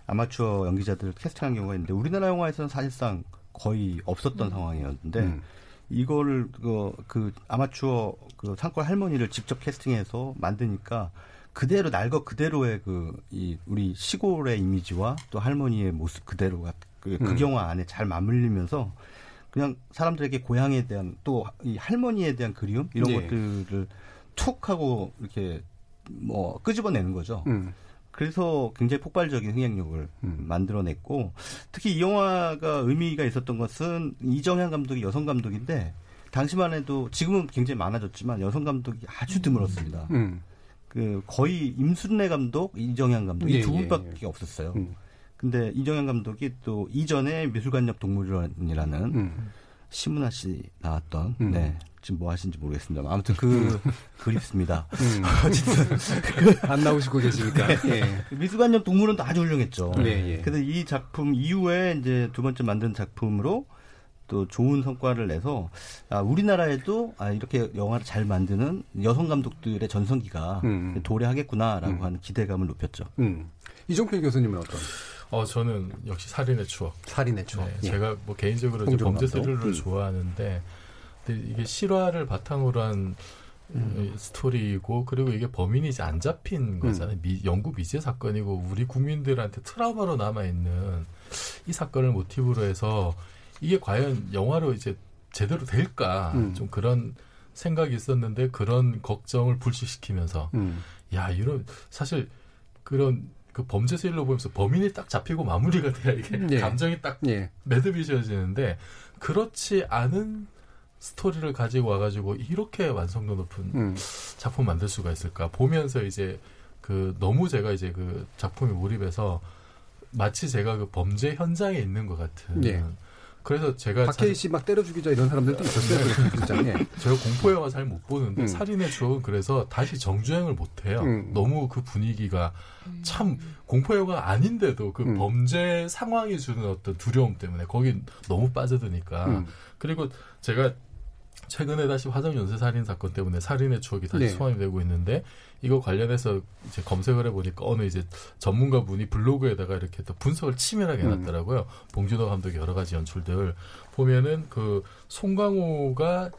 아마추어 연기자들 캐스팅한 경우가 있는데 우리나라 영화에서는 사실상 거의 없었던 상황이었는데 음. 이거를 그, 그 아마추어 그 상권 할머니를 직접 캐스팅해서 만드니까 그대로 날 것 그대로의 그 이 우리 시골의 이미지와 또 할머니의 모습 그대로가 그, 그 음. 영화 안에 잘 맞물리면서 그냥 사람들에게 고향에 대한 또 이 할머니에 대한 그리움 이런 예. 것들을 툭 하고 이렇게 뭐 끄집어내는 거죠. 음. 그래서 굉장히 폭발적인 흥행력을 만들어냈고 특히 이 영화가 의미가 있었던 것은 이정현 감독이 여성 감독인데 당시만 해도 지금은 굉장히 많아졌지만 여성 감독이 아주 드물었습니다. 음. 그 거의 임순례 감독, 이정현 감독 예, 이두 예, 분밖에 없었어요. 근데 이정현 감독이 또 이전에 미술관역 동물원이라는 음. 심은하 씨 나왔던 네 지금 뭐 하시는지 모르겠습니다. 아무튼 그 그립습니다. 음. 어쨌든 안 나오시고 계시니까. 예. 미술관역 동물원도 아주 훌륭했죠. 예, 예. 그래서 이 작품 이후에 이제 두 번째 만든 작품으로 또 좋은 성과를 내서 아, 우리나라에도 아, 이렇게 영화를 잘 만드는 여성 감독들의 전성기가 음. 도래하겠구나라고 음. 하는 기대감을 높였죠. 음. 이종필 교수님은 어떤? 어 저는 역시 살인의 추억. 살인의 추억. 네, 예. 제가 뭐 개인적으로 범죄. 스릴러를 음. 좋아하는데 근데 이게 실화를 바탕으로 한 음. 스토리이고 그리고 이게 범인이 이제 안 잡힌 거잖아요. 미, 영구 미제 사건이고 우리 국민들한테 트라우마로 남아 있는 이 사건을 모티브로 해서 이게 과연 영화로 이제 제대로 될까 음. 좀 그런 생각이 있었는데 그런 걱정을 불식시키면서 음. 야 이런 사실 그런 그 범죄 스릴러 보면서 범인이 딱 잡히고 마무리가 돼야 이게 예. 감정이 딱 예. 매듭이셔지는데 그렇지 않은 스토리를 가지고 와가지고 이렇게 완성도 높은 음. 작품 만들 수가 있을까 보면서 이제 그 너무 제가 이제 그 작품에 몰입해서 마치 제가 그 범죄 현장에 있는 것 같은 예. 그래서 제가 박해희 사- 씨막 때려 죽이자 이런 사람들도 있었어요. 그 극장에. 제가 공포 영화 잘 못 보는데 음. 살인의 추억은 그래서 다시 정주행을 못 해요. 음. 너무 그 분위기가 참 공포 영화 아닌데도 그 음. 범죄 상황이 주는 어떤 두려움 때문에 거기 너무 빠져드니까 음. 그리고 제가 최근에 다시 화성 연쇄 살인 사건 때문에 살인의 추억이 다시 네. 소환이 되고 있는데 이거 관련해서 이제 검색을 해보니까 어느 이제 전문가 분이 블로그에다가 이렇게 또 분석을 치밀하게 음. 해놨더라고요. 봉준호 감독의 여러 가지 연출들 보면은 그 송강호가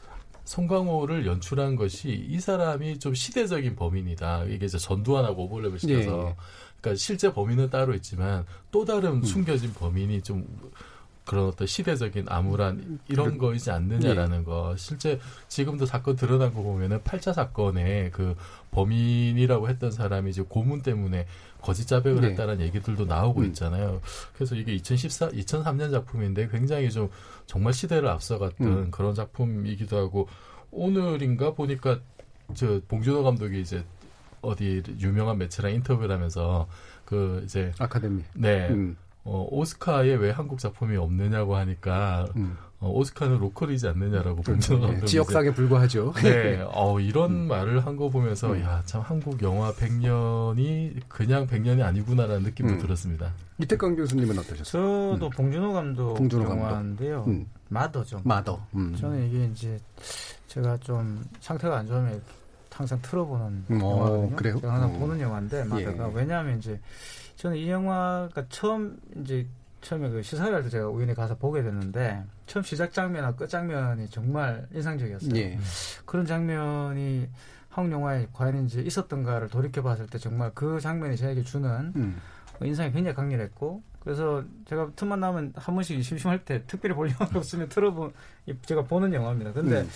송강호를 연출한 것이 이 사람이 좀 시대적인 범인이다. 이게 이제 전두환하고 오버랩을 시켜서 예, 예. 그러니까 실제 범인은 따로 있지만 또 음. 다른 숨겨진 범인이 좀 그런 어떤 시대적인 암울한 이런 그- 거이지 않느냐라는 거. 실제 지금도 사건 드러난 거 보면은 8차 사건에 그 범인이라고 했던 사람이 이제 고문 때문에 거짓 자백을 네. 했다는 얘기들도 나오고 음. 있잖아요. 그래서 이게 2014, 2003년 작품인데 굉장히 좀 정말 시대를 앞서갔던 음. 그런 작품이기도 하고 오늘인가 보니까 저 봉준호 감독이 이제 어디 유명한 매체랑 인터뷰를 하면서 그 이제 아카데미. 네. 음. 어, 오스카에 왜 한국 작품이 없느냐고 하니까 어, 오스카는 로컬이지 않느냐라고. 봉준호 예, 감독이 지역상에 이제- 불과하죠. 네. 어, 이런 음. 말을 한 거 보면서 음. 야, 참 한국 영화 100년이 그냥 100년이 아니구나라는 느낌도 음. 들었습니다. 이태강 교수님은 어떠셨어요? 저도 봉준호 감독 봉준호. 영화인데요. 음. 마더죠. 마더. 음. 저는 이게 이제 제가 좀 상태가 안 좋으면 항상 틀어보는 음, 어, 영화거든요. 그래요? 제가 항상 어. 보는 영화인데 마더가 예. 왜냐하면 이제 저는 이 영화가 처음 이제 처음에 그 시사회할 때 제가 우연히 가서 보게 됐는데 처음 시작 장면과 끝 장면이 정말 인상적이었어요. 예. 그런 장면이 한국 영화에 과연 이제 있었던가를 돌이켜 봤을 때 정말 그 장면이 저에게 주는 음. 인상이 굉장히 강렬했고 그래서 제가 틈만 나면 한 번씩 심심할 때 특별히 볼 영화가 없으면 틀어본 이- 제가 보는 영화입니다. 근데 음.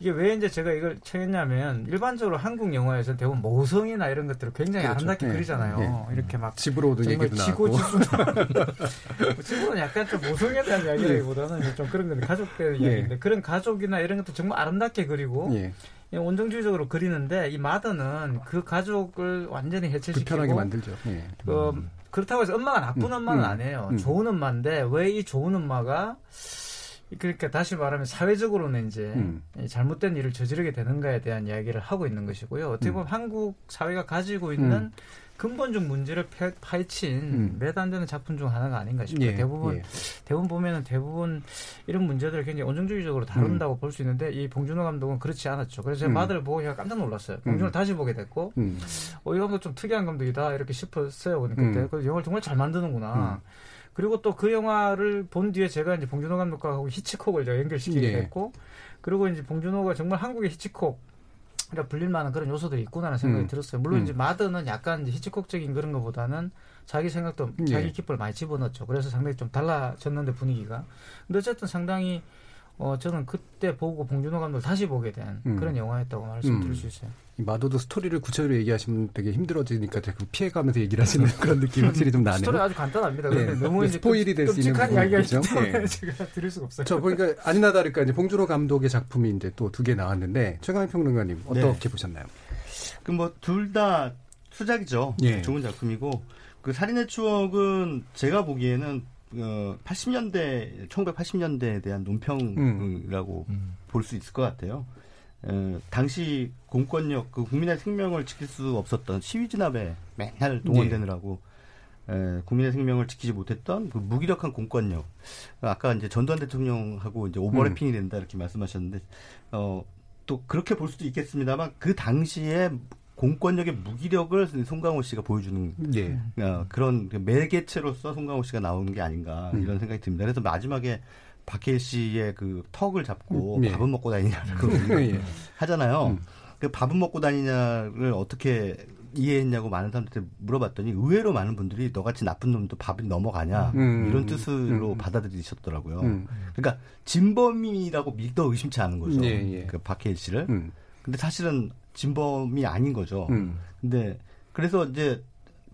이게 왜 이제 제가 이걸 챙겼냐면 일반적으로 한국 영화에서 대부분 모성이나 이런 것들을 굉장히 그렇죠. 아름답게 예. 그리잖아요. 이렇게 막 집으로 정말 얘기도 지고. 지고 집으로는 약간 좀 모성에 대한 이야기라기보다는 좀 그런 건데 가족 대 예. 이야기인데 그런 가족이나 이런 것도 정말 아름답게 그리고 예. 예, 온정주의적으로 그리는데 이 마더는 그 가족을 완전히 해체시키고 불편하게 만들죠. 예. 그, 그렇다고 해서 엄마가 나쁜 음, 엄마는 음, 아니에요. 음. 좋은 엄마인데 왜 이 좋은 엄마가 그러니까 다시 말하면 사회적으로는 이제 음. 이 잘못된 일을 저지르게 되는가에 대한 이야기를 하고 있는 것이고요. 어떻게 보면 한국 사회가 가지고 있는 음. 근본적 문제를 파- 파헤친 음. 몇안 되는 작품 중 하나가 아닌가 싶어요. 예, 대부분 예. 대부분 보면은 대부분 이런 문제들을 굉장히 온정주의적으로 다룬다고 볼수 있는데 이 봉준호 감독은 그렇지 않았죠. 그래서 제가 음. 마들을 보고 제가 깜짝 놀랐어요. 봉준호를 음. 다시 보게 됐고 음. 어, 이 감독 좀 특이한 감독이다 이렇게 싶었어요. 그때 음. 그 영화를 정말 잘 만드는구나. 그리고 또 그 영화를 본 뒤에 제가 이제 봉준호 감독과 히치콕을 제가 연결시키게 예. 됐고 그리고 이제 봉준호가 정말 한국의 히치콕 라 불릴 만한 그런 요소들이 있구나라는 생각이 음. 들었어요. 물론 음. 이제 마드는 약간 이제 히치콕적인 그런 것보다는 자기 생각도 예. 자기 기법을 많이 집어넣었죠. 그래서 상당히 좀 달라졌는데 분위기가. 근데 어쨌든 상당히 어 저는 그때 보고 봉준호 감독을 다시 보게 된 음. 그런 영화였다고 말씀드릴 음. 수 있어요. 이 마도도 스토리를 구체적으로 얘기하시면 되게 힘들어지니까 자꾸 피해가면서 얘기를 하시는 그런 느낌이 확실히 좀 나네요. 스토리 아주 간단합니다. 네. 너무 이제 스포일이 될 수 있는 끔찍한 부분이 이야기가 있기 있죠. 때문에 예. 제가 드릴 수가 없어요. 저 보니까 아니나 다를까 이제 봉준호 감독의 작품이 이제 또 두 개 나왔는데 최강희 평론가님 어떻게 네. 보셨나요? 그 뭐 둘 다 수작이죠. 예. 좋은 작품이고 그 살인의 추억은 제가 보기에는 어, 80년대 1980년대에 대한 논평이라고 볼수 있을 것 같아요. 어, 당시 공권력 그 국민의 생명을 지킬 수 없었던 시위 진압에 맨날 동원되느라고 에, 국민의 생명을 지키지 못했던 그 무기력한 공권력. 아까 이제 전두환 대통령하고 이제 오버래핑이 된다 이렇게 말씀하셨는데, 어, 또 그렇게 볼 수도 있겠습니다만 그 당시에 공권력의 무기력을 송강호 씨가 보여주는 예. 어, 그런 그 매개체로서 송강호 씨가 나오는 게 아닌가 음. 이런 생각이 듭니다. 그래서 마지막에 박해일 씨의 그 턱을 잡고 음, 예. 밥은 먹고 다니냐고 예. 하잖아요. 음. 그 밥은 먹고 다니냐를 어떻게 이해했냐고 많은 사람들한테 물어봤더니 의외로 많은 분들이 너같이 나쁜 놈도 밥이 넘어가냐 음. 이런 뜻으로 음. 받아들이셨더라고요. 음. 그러니까 진범이라고 믿어 의심치 않은 거죠. 예, 예. 그 박해일 씨를. 음. 근데 사실은 진범이 아닌 거죠. 음. 근데 그래서 이제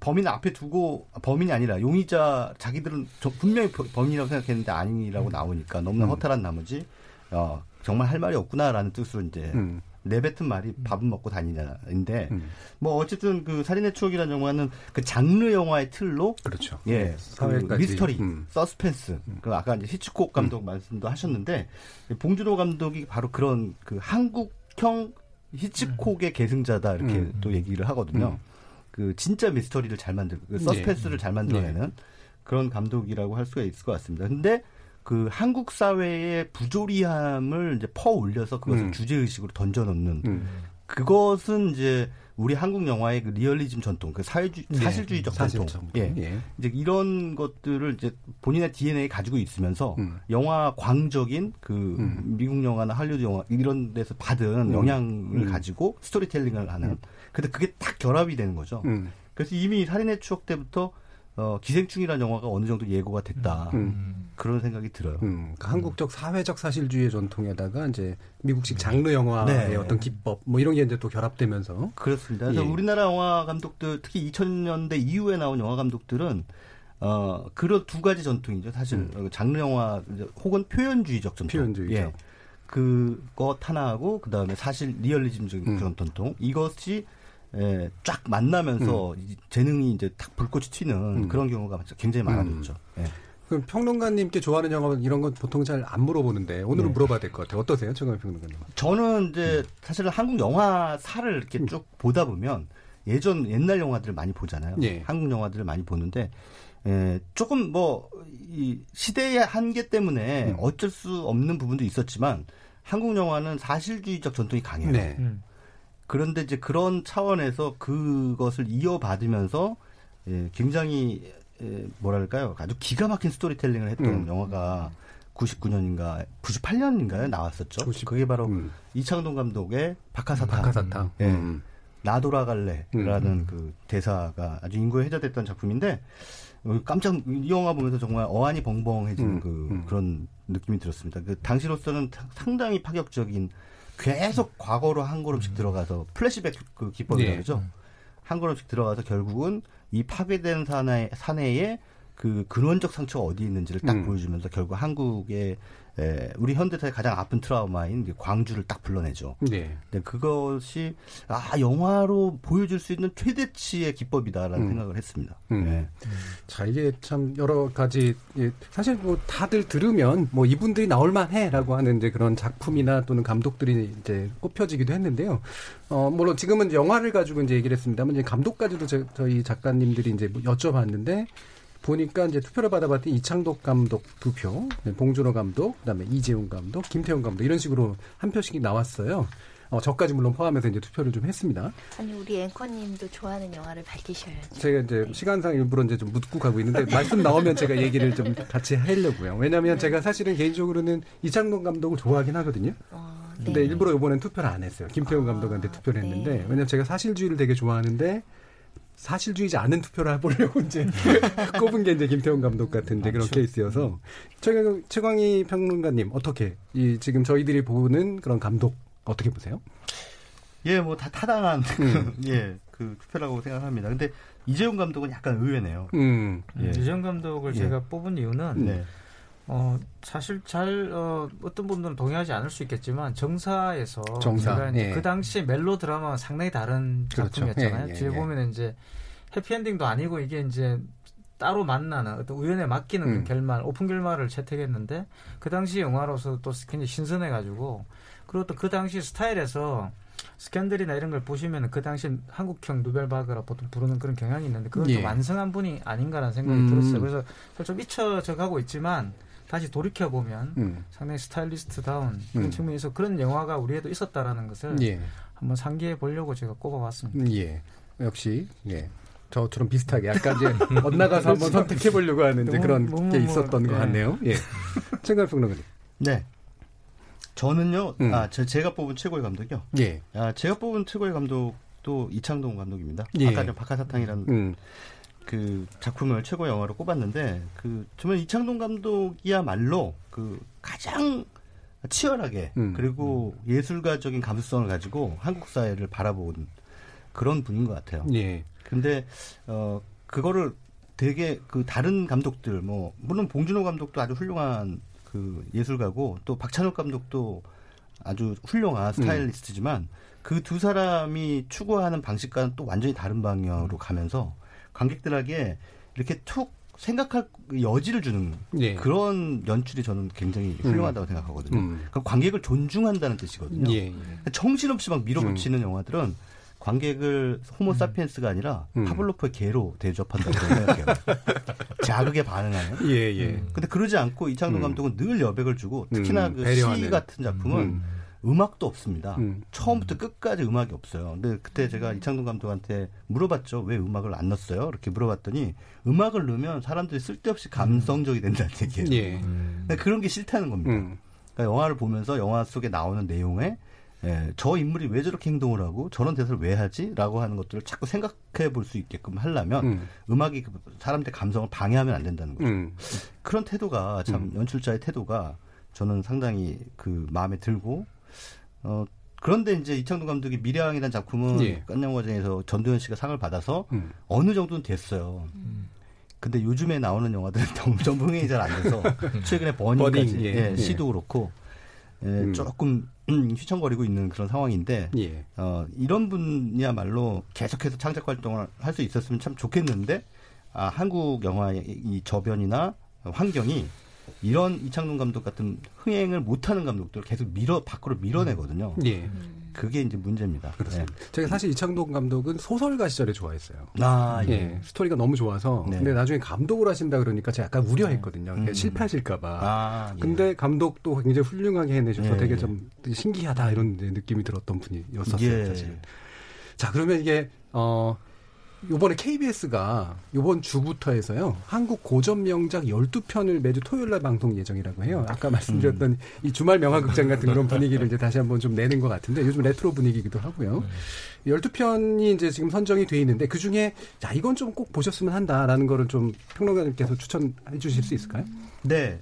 범인 앞에 두고 범인이 아니라 용의자 자기들은 저 분명히 버- 범인이라고 생각했는데 아니라고 나오니까 너무나 음. 허탈한 나머지 어, 정말 할 말이 없구나라는 뜻으로 이제 음. 내뱉은 말이 밥은 먹고 다니냐인데 음. 뭐 어쨌든 그 살인의 추억이라는 영화는 그 장르 영화의 틀로 그렇죠. 예, 그 사회까지. 미스터리, 음. 서스펜스. 그 아까 이제 히치콕 감독 말씀도 하셨는데 봉준호 감독이 바로 그런 그 한국형 히치콕의 계승자다 이렇게 음. 또 얘기를 하거든요. 음. 그 진짜 미스터리를 잘 만들고 그 서스펜스를 예. 잘 만들어내는 그런 감독이라고 할 수가 있을 것 같습니다. 근데 그 한국 사회의 부조리함을 이제 퍼 올려서 그것을 음. 주제 의식으로 던져 놓는 음. 그것은 이제 우리 한국 영화의 그 리얼리즘 전통, 그 사회주 네. 사실주의적 전통, 사실적 예. 예. 이제 이런 것들을 이제 본인의 DNA에 가지고 있으면서 음. 영화 광적인 그 미국 영화나 할리우드 영화 이런 데서 받은 음. 영향을 음. 가지고 스토리텔링을 하는. 근데 그게 딱 결합이 되는 거죠. 음. 그래서 이미 살인의 추억 때부터 어, 기생충이라는 영화가 어느 정도 예고가 됐다. 음. 그런 생각이 들어요. 음, 그 한국적 사회적 사실주의 전통에다가 이제 미국식 장르 영화의 네. 어떤 기법 뭐 이런 게 이제 또 결합되면서 그렇습니다. 그래서 예. 우리나라 영화 감독들 특히 2000년대 이후에 나온 영화 감독들은 어 그런 두 가지 전통이죠. 사실 어, 장르 영화 혹은 표현주의적 전통. 음. 표현주의적. 예. 그것 하나하고 그다음에 사실 리얼리즘적인 음. 그런 전통. 이것이 예, 쫙 만나면서 이 재능이 이제 탁 불꽃이 튀는 음. 그런 경우가 굉장히 많아졌죠. 예. 그럼 평론가님께 좋아하는 영화 이런 건 보통 잘 안 물어보는데 오늘은 네. 물어봐야 될 것 같아요. 어떠세요, 최강 평론가님? 저는 이제 사실 한국 영화사를 이렇게 쭉 보다 보면 예전 옛날 영화들을 많이 보잖아요. 예. 한국 영화들을 많이 보는데 에, 조금 뭐 이 시대의 한계 때문에 어쩔 수 없는 부분도 있었지만 한국 영화는 사실주의적 전통이 강해요. 네. 음. 그런데 이제 그런 차원에서 그것을 이어받으면서 예, 굉장히 예, 뭐랄까요 아주 기가 막힌 스토리텔링을 했던 음. 영화가 99년인가 98년인가요 나왔었죠. 그게 바로 이창동 감독의 박하사탕. 음. 박하사탕. 예. 음. 나 돌아갈래라는 그 대사가 아주 인구에 회자됐던 작품인데 어, 깜짝 이 영화 보면서 정말 어안이 벙벙해지는 음, 그 그런 느낌이 들었습니다. 그 당시로서는 타- 상당히 파격적인 계속 과거로 한 걸음씩 들어가서 플래시백 그 기법이라고 네. 그러죠. 한 걸음씩 들어가서 결국은 이 파괴된 사내, 사내에 그 근원적 상처가 어디 있는지를 딱 음. 보여주면서 결국 한국의 에, 우리 현대사의 가장 아픈 트라우마인 그 광주를 딱 불러내죠. 네. 근데 그것이 아 영화로 보여줄 수 있는 최대치의 기법이다라는 음. 생각을 했습니다. 음. 네. 자 이게 참 여러 가지 예, 사실 뭐 다들 들으면 뭐 이분들이 나올 만해라고 하는 이제 그런 작품이나 또는 감독들이 이제 꼽혀지기도 했는데요. 어 물론 지금은 영화를 가지고 이제 얘기를 했습니다만 이제 감독까지도 저, 저희 작가님들이 이제 뭐 여쭤봤는데 보니까 이제 투표를 받아봤더니 이창독 감독 두 표, 네, 봉준호 감독, 그다음에 이재용 감독, 김태형 감독 이런 식으로 한 표씩 나왔어요. 어, 저까지 물론 포함해서 이제 투표를 좀 했습니다. 아니 우리 앵커님도 좋아하는 영화를 밝히셔야죠. 제가 이제 시간상 일부러 이제 좀 묻고 가고 있는데 말씀 나오면 제가 얘기를 좀 같이 하려고요. 왜냐하면 제가 사실은 개인적으로는 이창동 감독을 좋아하긴 하거든요. 근데 일부러 이번엔 투표를 안 했어요. 김태훈 감독한테 투표를 했는데 왜냐면 제가 사실주의를 되게 좋아하는데 사실주의지 않은 투표를 해보려고 이제 꼽은 게 이제 김태훈 감독 같은 이제 그런 케이스여서 최강, 최광희 평론가님 어떻게 이 지금 저희들이 보는 그런 감독 어떻게 보세요? 예, 뭐 다 타당한 음. 예, 그 투표라고 생각합니다. 근데 이재용 감독은 약간 의외네요. 음. 예. 이재용 감독을 예. 제가 뽑은 이유는 네. 어, 사실 잘 어, 어떤 분들은 동의하지 않을 수 있겠지만 정사에서 정사, 예. 그 당시 멜로 드라마와 상당히 다른 그렇죠. 작품이었잖아요. 예, 예, 뒤에 예. 보면 이제 해피엔딩도 아니고 이게 이제 따로 만나는 어떤 우연에 맡기는 음. 그 결말, 오픈 결말을 채택했는데 그 당시 영화로서 또 굉장히 신선해가지고 그리고 또 그 당시 스타일에서 스캔들이나 이런 걸 보시면 그 당시 한국형 누벨바그라 보통 부르는 그런 경향이 있는데 예. 좀 완성한 분이 아닌가라는 생각이 음. 들었어요. 그래서 좀 잊혀져 가고 있지만 다시 돌이켜 보면 음. 상당히 스타일리스트다운 그런 음. 측면에서 그런 영화가 우리에도 있었다라는 것을 예. 한번 상기해 보려고 제가 꼽아봤습니다. 음, 예. 역시 예. 저처럼 비슷하게 약간 이제 엇나가서 한번 선택해 보려고 하는 이제 너무, 그런 너무 게 뭐, 있었던 것 예. 같네요. 예. 최강 평론가님. 네. 저는요, 음. 아, 제, 제가 뽑은 최고의 감독이요. 예. 아, 제가 뽑은 최고의 감독도 이창동 감독입니다. 예. 아까 전 박하사탕이라는 음. 그 작품을 최고의 영화로 꼽았는데, 그, 정말 이창동 감독이야말로 그 가장 치열하게, 음. 그리고 예술가적인 감수성을 가지고 한국 사회를 바라본 그런 분인 것 같아요. 예. 근데, 어, 그거를 되게 그 다른 감독들, 뭐, 물론 봉준호 감독도 아주 훌륭한 그 예술가고, 또 박찬욱 감독도 아주 훌륭한 스타일리스트지만, 그두 사람이 추구하는 방식과는 또 완전히 다른 방향으로 가면서 관객들에게 이렇게 툭 생각할 여지를 주는 예. 그런 연출이 저는 굉장히 훌륭하다고 생각하거든요. 음. 그러니까 관객을 존중한다는 뜻이거든요. 예. 정신없이 막 밀어붙이는 영화들은 관객을 호모 사피엔스가 아니라 음. 파블로프의 개로 대접한다고 생각해요. 자극에 반응하는. 예, 예. 음. 근데 그러지 않고 이창동 음. 감독은 늘 여백을 주고 특히나 음, 그. 시 같은 작품은 음. 음. 악도 없습니다. 음. 처음부터 끝까지 음악이 없어요. 근데 그때 제가 이창동 감독한테 물어봤죠. 왜 음악을 안 넣었어요? 이렇게 물어봤더니 음악을 넣으면 사람들이 쓸데없이 감성적이 된다는 얘기예요. 예. 근데 그런 게 싫다는 겁니다. 음. 그러니까 영화를 보면서 영화 속에 나오는 내용에 예, 저 인물이 왜 저렇게 행동을 하고 저런 대사를 왜 하지? 라고 하는 것들을 자꾸 생각해 볼 수 있게끔 하려면 음. 음. 악이 사람들의 감성을 방해하면 안 된다는 거죠. 음. 그런 태도가 참 음. 연출자의 태도가 저는 상당히 그 마음에 들고 어 그런데 이제 이창동 감독이 미래왕이라는 작품은 예. 깐양과정에서 전도연 씨가 상을 받아서 음. 어느 정도는 됐어요. 근데 요즘에 나오는 영화들은 너무 전부 흥행이 잘 안 돼서 최근에 버닝까지 버닝, 예. 예, 예. 시도 그렇고 예, 음. 조금 음, 휘청거리고 있는 그런 상황인데 예. 어, 이런 분이야말로 계속해서 창작 활동을 할 수 있었으면 참 좋겠는데 아, 한국 영화의 이 저변이나 환경이 이런 이창동 감독 같은 흥행을 못하는 감독들을 계속 밀어 밖으로 밀어내거든요. 예. 그게 이제 문제입니다. 그렇습니다. 제가 사실 이창동 감독은 소설가 시절에 좋아했어요. 아, 예. 예. 스토리가 너무 좋아서. 네. 근데 나중에 감독을 하신다 그러니까 제가 약간 우려했거든요. 음. 실패하실까봐. 아, 예. 근데 감독도 굉장히 훌륭하게 해내셔서 예, 되게 예. 좀 신기하다 이런 느낌이 들었던 분이었었어요, 예. 사실. 자, 그러면 이게, 어, 요번에 KBS가 요번 주부터 해서요. 한국 고전 명작 12편을 매주 토요일 날 방송 예정이라고 해요. 아까 말씀드렸던 이 주말 명화 극장 같은 그런 분위기를 이제 다시 한번 좀 내는 것 같은데 요즘 레트로 분위기이기도 하고요. 12편이 이제 지금 선정이 돼 있는데 그 중에 자, 이건 좀 꼭 보셨으면 한다라는 거를 좀 평론가님께서 추천해 주실 수 있을까요? 네.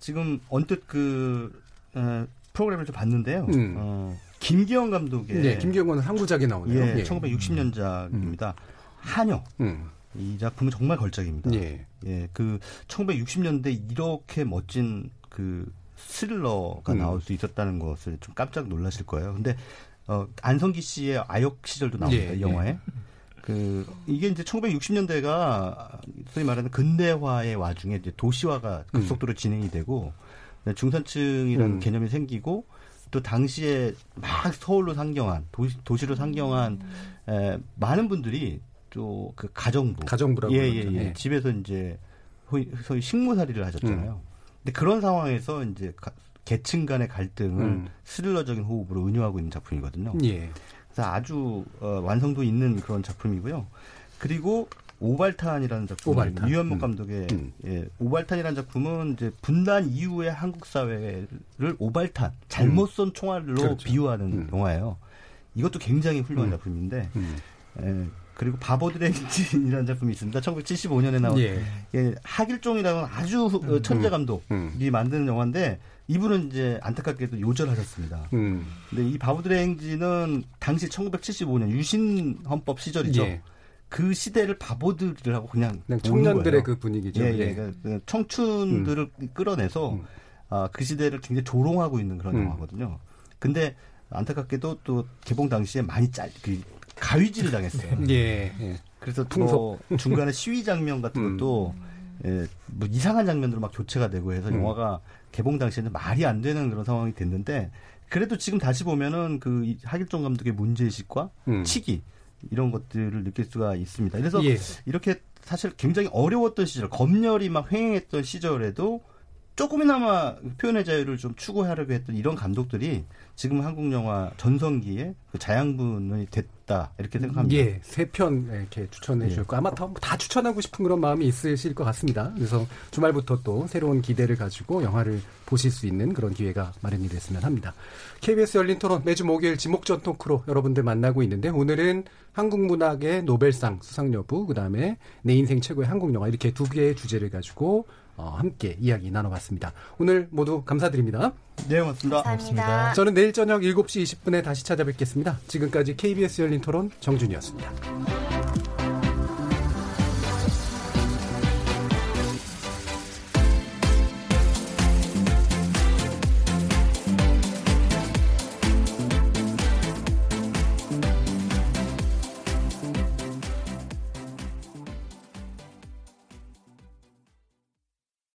지금 언뜻 그 어, 프로그램을 좀 봤는데요. 음. 어, 김기영 감독의 네, 김기영은 한구작이 나오네요. 예, 예. 1960년작입니다. 한여. 음. 이 작품은 정말 걸작입니다. 예. 예, 그 1960년대 이렇게 멋진 그 스릴러가 음. 나올 수 있었다는 것을 좀 깜짝 놀라실 거예요. 근데 어, 안성기 씨의 아역 시절도 나옵니다. 예, 이 영화에. 그 이게 이제 1960년대가 소위 말하는 근대화의 와중에 이제 도시화가 급속도로 진행이 되고 중산층이라는 음. 개념이 생기고 또 당시에 막 서울로 상경한 도시, 도시로 상경한 에, 많은 분들이 또그 가정부 가정부라고 예. 예, 예. 예. 집에서 이제 소위, 식무살이를 하셨잖아요. 근데 그런 상황에서 이제 가- 계층 간의 갈등을 음. 스릴러적인 호흡으로 은유하고 있는 작품이거든요. 예. 그래서 아주 어, 완성도 있는 그런 작품이고요. 그리고 오발탄이라는 작품, 오발탄. 유현목 음. 감독의 음. 예, 오발탄이라는 작품은 이제 분단 이후의 한국 사회를 오발탄, 잘못 쏜 총알로 그렇죠. 비유하는 음. 영화예요. 이것도 굉장히 훌륭한 음. 작품인데, 음. 예, 그리고 바보들의 엔진이라는 작품이 있습니다. 1975년에 나온 예. 예, 하길종이라는 아주 후- 어, 천재 감독이 음. 만드는 영화인데 이분은 이제 안타깝게도 요절하셨습니다. 음. 근데 이 바보들의 행진은 당시 1975년 유신 헌법 시절이죠. 예. 그 시대를 바보들이라고 그냥 그냥 청년들의. 그 분위기죠. 예, 예. 예. 그러니까 그 청춘들을 끌어내서 음. 아, 그 시대를 굉장히 조롱하고 있는 그런 음. 영화거든요. 근데 안타깝게도 또 개봉 당시에 많이 짤, 그 가위질을 당했어요. 예. 예. 그래서. 뭐 중간에 시위 장면 같은 음. 것도 예, 뭐 이상한 장면으로 막 교체가 되고 해서 음. 영화가 개봉 당시에는 말이 안 되는 그런 상황이 됐는데 그래도 지금 다시 보면은 그 이- 하길종 감독의 문제의식과 음. 치기 이런 것들을 느낄 수가 있습니다. 그래서 예. 이렇게 사실 굉장히 어려웠던 시절, 검열이 막 횡행했던 시절에도 조금이나마 표현의 자유를 좀 추구하려고 했던 이런 감독들이 지금 한국 영화 전성기에 그 자양분이 됐다 이렇게 생각합니다. 예, 세 편 이렇게 추천해 주셨고 아마 다, 다 추천하고 싶은 그런 마음이 있으실 것 같습니다. 그래서 주말부터 또 새로운 기대를 가지고 영화를 보실 수 있는 그런 기회가 마련이 됐으면 합니다. KBS 열린 토론 매주 목요일 지목전 토크로 여러분들 만나고 있는데 오늘은 한국 문학의 노벨상 수상 여부 그다음에 내 인생 최고의 한국 영화 이렇게 두 개의 주제를 가지고 어, 함께 이야기 나눠봤습니다. 오늘 모두 감사드립니다. 네, 고맙습니다. 감사합니다. 저는 내일 저녁 7시 20분에 다시 찾아뵙겠습니다. 지금까지 KBS 열린 토론 정준이었습니다.